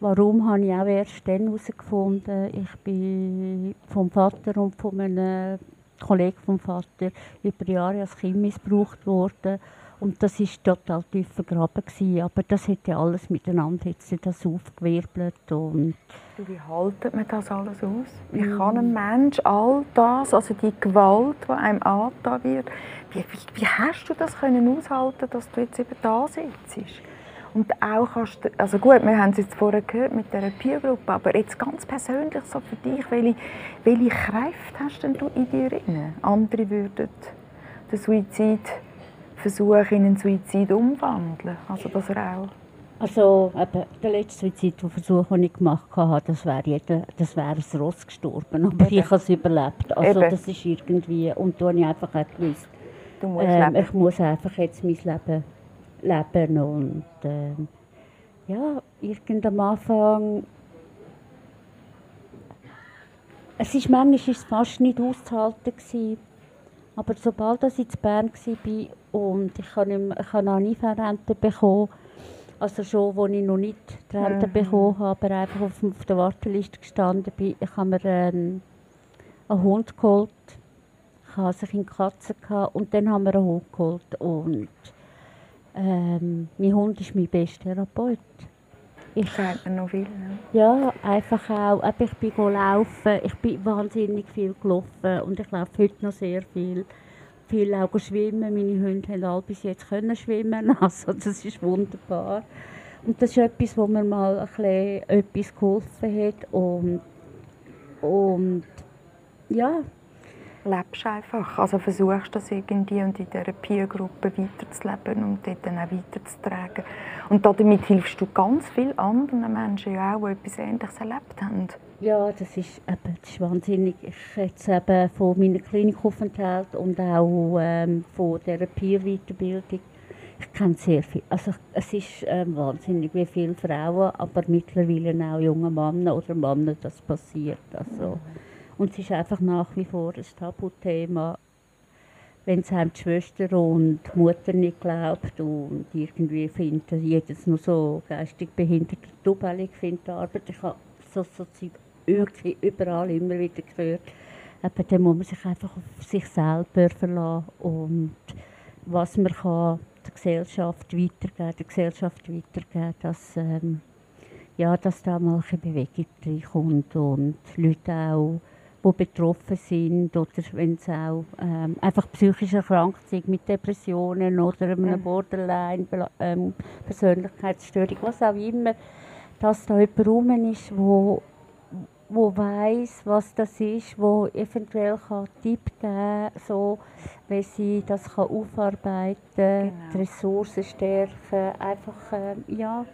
Warum habe ich auch erst dann herausgefunden, ich bin vom Vater und von einem Kollegen vom Vater über Jahre als Kind missbraucht worden und das war total tief vergraben. Gewesen. Aber das hätte alles miteinander jetzt das aufgewirbelt. Und wie haltet man das alles aus? Wie mm. kann ein Mensch all das, also die Gewalt, die einem angetan wird, wie, wie, wie hast du das können aushalten, dass du jetzt eben da sitzt? Und auch kannst du, also gut, wir haben es jetzt vorher gehört mit der Peergruppe, aber jetzt ganz persönlich so für dich, welche, welche Kräfte hast denn du in dir drin? Andere würden den Suizid Versuch in einen Suizid umwandeln? Also, dass er auch also eben, der letzte Suizidversuch, den ich gemacht habe, das wäre das wäre ein Ross gestorben, aber eben. ich habe es überlebt. Also eben. das ist irgendwie, und da habe ich einfach auch gewusst, ähm, ich muss einfach jetzt mein Leben leben und ähm, ja, irgend am Anfang es ist manchmal ist es fast nicht auszuhalten gewesen. Aber sobald ich in Bern war und ich habe, nicht, ich habe auch nie Rente bekommen. Also schon, als ich noch nicht die Rente mhm. bekommen habe, aber einfach auf, auf, der Warteliste gestanden bin. Ich habe mir einen, einen Hund geholt. Ich hatte sich in Katze gehabt, und dann haben wir einen Hund geholt. Und ähm, mein Hund ist mein bester Therapeut. Ich fällt noch viel. Ne? Ja, einfach auch. Ich bin laufen, ich bin wahnsinnig viel gelaufen und ich laufe heute noch sehr viel viel auch schwimmen. Meine Hunde haben alle bis jetzt können schwimmen. Also das ist wunderbar. Und das ist etwas, wo mir mal ein bisschen etwas geholfen hat. Und, und ja. Lebst einfach. Also versuchst das irgendwie und in dieser Peer-Gruppe weiterzuleben und dort dann auch weiterzutragen. Und damit hilfst du ganz vielen anderen Menschen ja auch, die etwas Ähnliches erlebt haben. Ja, das ist, eben, das ist wahnsinnig. Ich jetzt eben von meiner Klinikaufenthalt und auch ähm, von dieser Peer-Weiterbildung. Ich kenne sehr viel. Also es ist ähm, wahnsinnig, wie viele Frauen, aber mittlerweile auch junge Männer oder Männer das passiert. Also, und es ist einfach nach wie vor ein Tabuthema, wenn es einem die Schwester und die Mutter nicht glaubt und irgendwie findet jedes nur so geistig behindert, dubbelig findet Arbeit. Ich habe so, so Zeug irgendwie überall immer wieder gehört. Aber dann muss man sich einfach auf sich selber verlassen und was man kann der Gesellschaft weitergeben, der Gesellschaft weitergeben, dass, ähm, ja, dass da mal eine Bewegung reinkommt und Leute auch, die betroffen sind oder wenn sie auch ähm, einfach psychisch erkrankt sind mit Depressionen oder einer Borderline, ähm, Persönlichkeitsstörung, was auch immer, dass da jemand rum ist, wo wo weiß, was das ist, wo eventuell kann Tipp geben, so wie sie das kann aufarbeiten, genau. die Ressourcen stärken, einfach äh, ja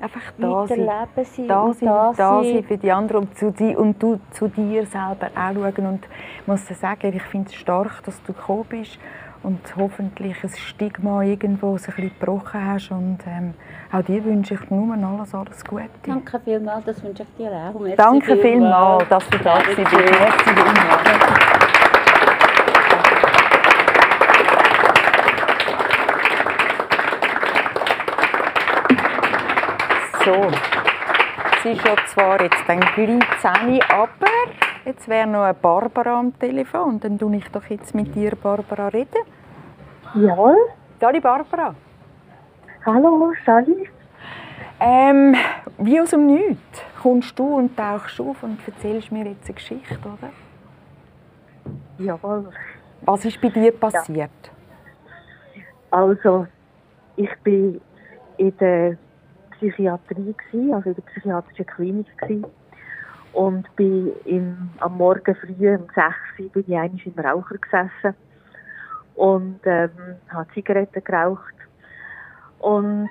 einfach da sein, sein, da sein, da, da sein für die anderen und, zu die, und du zu dir selber auch schauen und ich muss dir sagen, ich finde es stark, dass du gekommen bist und hoffentlich ein Stigma irgendwo so ein bisschen gebrochen hast und ähm, auch dir wünsche ich nur alles, alles Gute. Danke vielmals, das wünsche ich dir auch. Merci Danke vielmals, dass du da bist. Merci vielmals. So, sie ist ja zwar jetzt dann gleich 10, aber jetzt wäre noch eine Barbara am Telefon. Dann tue ich doch jetzt mit dir, Barbara, reden. Jawohl. Hallo Barbara. Hallo, Sally. Ähm, wie aus dem Nichts kommst du und tauchst auf und erzählst mir jetzt eine Geschichte, oder? Jawohl. Was ist bei dir passiert? Ja. Also, ich bin in der Psychiatrie, gewesen, also in der psychiatrischen Klinik. Gewesen. Und bin im, am Morgen früh um 6 Uhr bin ich einmal im Raucher gesessen und ähm, habe Zigaretten geraucht und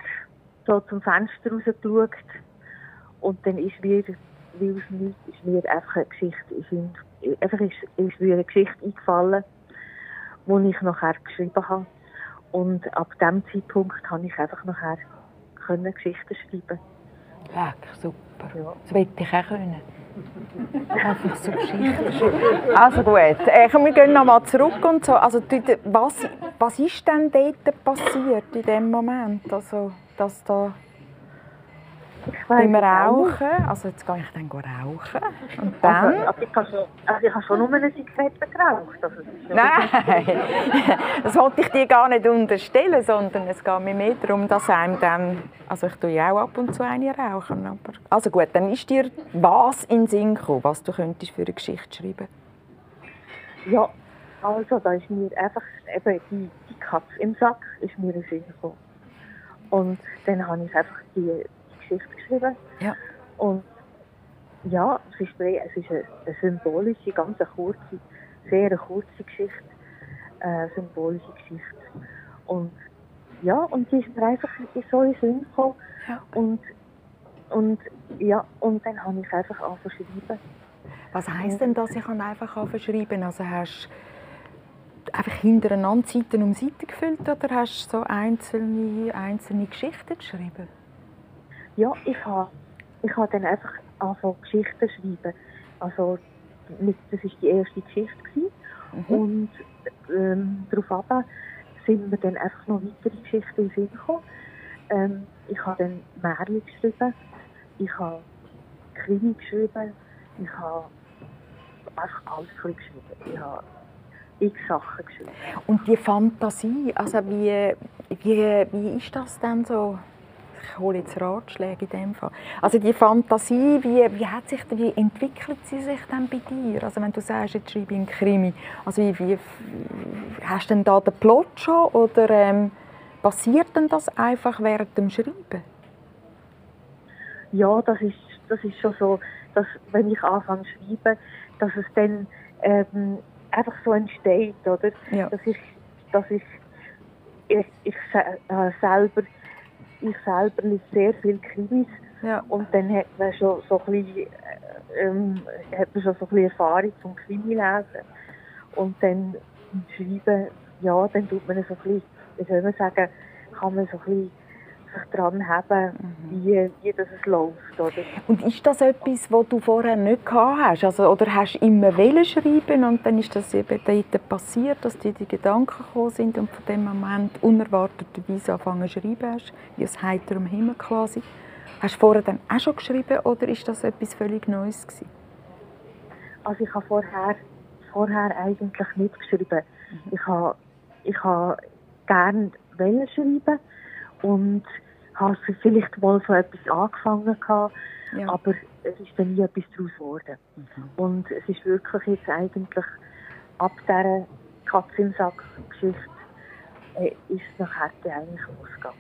so zum Fenster rausgeschaut und dann ist mir, wie aus nichts, ist mir einfach eine Geschichte, ist, einfach ist, ist mir eine Geschichte eingefallen, die ich nachher geschrieben habe und ab dem Zeitpunkt habe ich einfach nachher können Geschichten schreiben. Leck, super. Ja. Das wollte ich auch können. Einfach so Geschichten schreiben. Also gut, äh, wir gehen nochmal zurück und so. Also, was, was ist denn dort passiert in dem Moment? Also, dass da beim Rauchen, also jetzt gehe ich dann rauchen und also, dann... Also, also ich, habe schon, also ich habe schon nur eine Zigarette geraucht. Also Nein, das wollte ich dir gar nicht unterstellen, sondern es geht mir mehr darum, dass einem dann... Also ich tue ja auch ab und zu eine rauchen. Aber, also gut, dann ist dir was in den Sinn gekommen, was du könntest für eine Geschichte schreiben Ja, also da ist mir einfach eben die, die Katze im Sack ist mir in den Sinn gekommen. Und dann habe ich einfach die Geschichte geschrieben. Ja. Und ja, es ist, es ist eine, eine symbolische, ganz eine kurze, sehr eine kurze Geschichte. Eine symbolische Geschichte. Und ja, und die ist mir einfach so in Sinn gekommen. Ja. Und, und ja, und dann habe ich einfach angefangen schreiben. Was heisst denn das, ich einfach anfangen zu Also hast du einfach hintereinander Seiten um Seiten gefüllt oder hast du so einzelne, einzelne Geschichten geschrieben? Ja, ich habe ich ha dann einfach angefangen Geschichten schreiben. Also, mit, das war die erste Geschichte. Mhm. Und ähm, darauf sind mir dann einfach noch weitere Geschichten in Sinn gekommen. Ähm, ich habe dann Märchen geschrieben, ich habe Krimi geschrieben, ich habe einfach alles geschrieben. Ich habe x Sachen geschrieben. Und die Fantasie, also wie, wie, wie ist das denn so? Ich hole jetzt Ratschläge in dem Fall. Also die Fantasie, wie, wie, hat sich, wie entwickelt sie sich denn bei dir? Also wenn du sagst, jetzt schreibe ich einen Krimi, also wie, hast du denn da den Plot schon oder ähm, passiert denn das einfach während dem Schreiben? Ja, das ist, das ist schon so, dass wenn ich anfange zu schreiben, dass es dann ähm, einfach so entsteht, oder? Ja. Dass ich, dass ich, ich, ich äh, selber ich selber lese sehr viele Krimis ja. und dann hat man schon so ein bisschen, äh, ähm, hat man schon so ein bisschen Erfahrung vom Krimi-Lesen und dann Schreiben, ja, dann tut man so ein bisschen, wie soll man sagen, kann man so ein bisschen sich daran haben, mhm. wie, wie das es läuft. Oder? Und ist das etwas, was du vorher nicht gehabt hast? Also, oder hast du immer wollen schreiben und dann ist das eben dort passiert, dass dir die Gedanken gekommen sind und von dem Moment unerwarteterweise angefangen zu schreiben hast, wie aus heiterem Himmel quasi. Hast du vorher dann auch schon geschrieben oder ist das etwas völlig Neues gewesen? Also ich habe vorher, vorher eigentlich nicht geschrieben. Mhm. Ich habe, ich habe gerne schreiben und habe vielleicht mal so etwas angefangen gehabt, ja. aber es ist dann nie etwas daraus geworden. Mhm. Und es ist wirklich jetzt eigentlich ab dieser Katz im Sack Geschichte äh, ist es nachher eigentlich ausgegangen.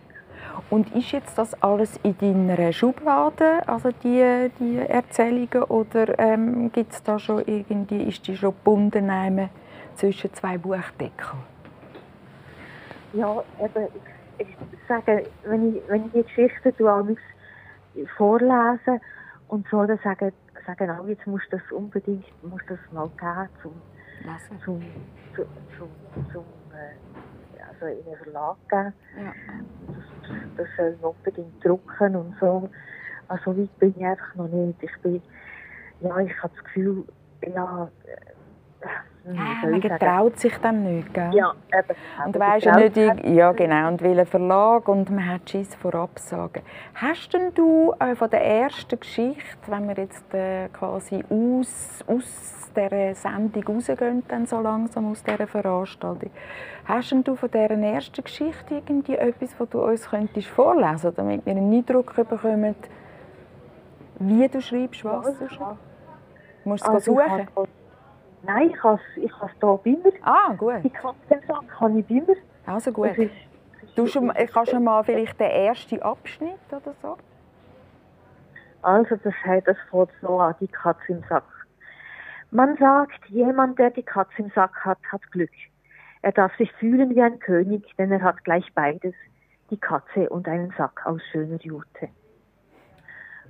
Und ist jetzt das alles in deiner Schublade, also die, die Erzählungen, oder ähm, gibt es da schon irgendwie, ist die schon gebunden zwischen zwei Buchdeckeln? Ja, eben, ich, ich sage, wenn ich, wenn ich die Geschichten vorlese und so, dann sagen, sagen alle, jetzt musst du das unbedingt, musst das mal geben zum, zum, zum, zum, zum äh, also in den Verlag geben. Ja. Das, das soll unbedingt drucken und so. Also weit bin ich einfach noch nicht. Ich bin, ja, ich habe das Gefühl, ja, ja, man getraut sich dann nicht, gell? Ja, eben. Und weisst ja nicht, ja genau, und will einen Verlag und man hat Schiss vor Absagen. Hast denn du äh, von der ersten Geschichte, wenn wir jetzt äh, quasi aus, aus dieser Sendung rausgehen, dann so langsam aus dieser Veranstaltung, hast denn du von dieser ersten Geschichte irgendwie etwas, das du uns könntest vorlesen damit wir einen Eindruck bekommen, wie du schreibst, was du schreibst? Musst du es also, suchen? Nein, ich habe es ich hier bei mir. Ah, gut. Die Katzensack habe ich bei mir. Also gut. Ist, du schon, kannst du mal vielleicht den ersten Abschnitt oder so? Also das heißt, das fängt so an, die Katze im Sack. Man sagt, jemand, der die Katze im Sack hat, hat Glück. Er darf sich fühlen wie ein König, denn er hat gleich beides, die Katze und einen Sack aus schöner Jute.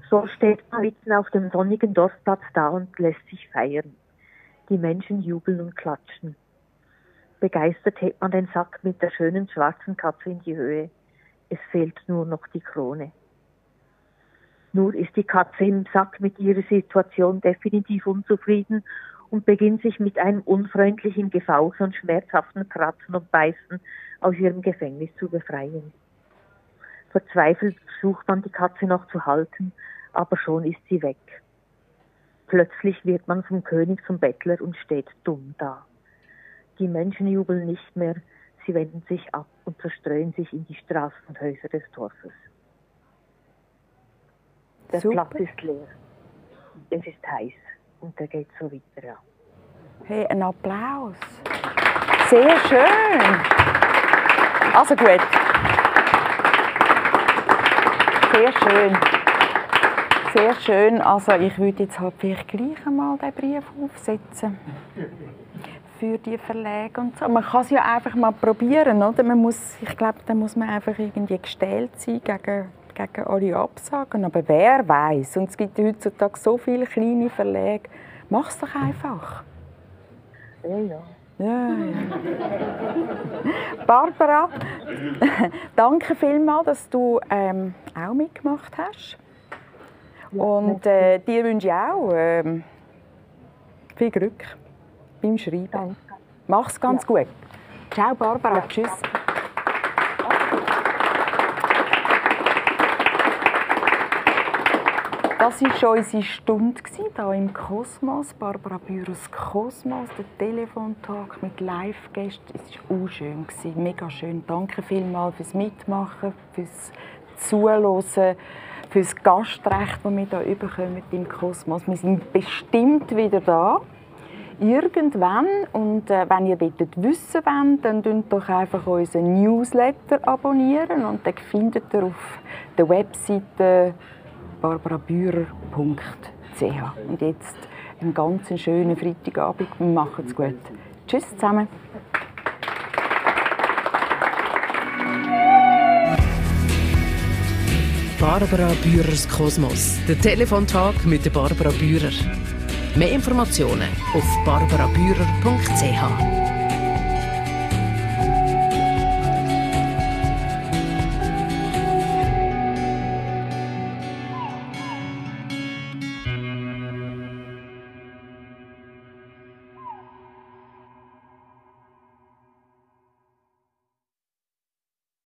So steht man mitten auf dem sonnigen Dorfplatz da und lässt sich feiern. Die Menschen jubeln und klatschen. Begeistert hebt man den Sack mit der schönen schwarzen Katze in die Höhe. Es fehlt nur noch die Krone. Nur ist die Katze im Sack mit ihrer Situation definitiv unzufrieden und beginnt sich mit einem unfreundlichen Gefauch und schmerzhaften Kratzen und Beißen aus ihrem Gefängnis zu befreien. Verzweifelt versucht man die Katze noch zu halten, aber schon ist sie weg. Plötzlich wird man vom König zum Bettler und steht dumm da. Die Menschen jubeln nicht mehr, sie wenden sich ab und zerstreuen sich in die Straßen und Häuser des Dorfes. Der Super. Platz ist leer. Es ist heiß und der geht so weiter. Ja. Hey, ein Applaus. Sehr schön. Also gut. Sehr schön. Sehr schön. Also ich würde jetzt halt vielleicht gleich einmal den Brief aufsetzen für die Verlage und so. Man kann es ja einfach mal probieren, oder? Man muss, ich glaube, da muss man einfach irgendwie gestellt sein gegen, gegen alle Absagen. Aber wer weiß? Und es gibt heutzutage so viele kleine Verlage. Mach es doch einfach. Ja, ja. Ja, ja. Barbara, danke vielmals, dass du ähm, auch mitgemacht hast. Und äh, dir wünsche ich auch äh, viel Glück beim Schreiben. Danke. Mach's ganz ja. gut. Ciao Barbara, ja. tschüss. Das war schon unsere Stunde hier im Kosmos. Barbara Büros Kosmos, der Telefontalk mit Live-Gästen. Es war auch schön, mega schön. Danke vielmals fürs Mitmachen, fürs Zuhören für das Gastrecht, das wir hier bekommen im Kosmos. Wir sind bestimmt wieder da. Irgendwann. Und äh, wenn ihr wissen wollt, dann abonniert doch einfach unseren Newsletter abonnieren und dann findet ihr auf der Webseite barbarabührer.ch. Und jetzt einen ganz schönen Freitagabend. Macht's gut. Tschüss zusammen. Barbara Bührers Kosmos. Der Telefontag mit der Barbara Bührer. Mehr Informationen auf barbarabührer.ch.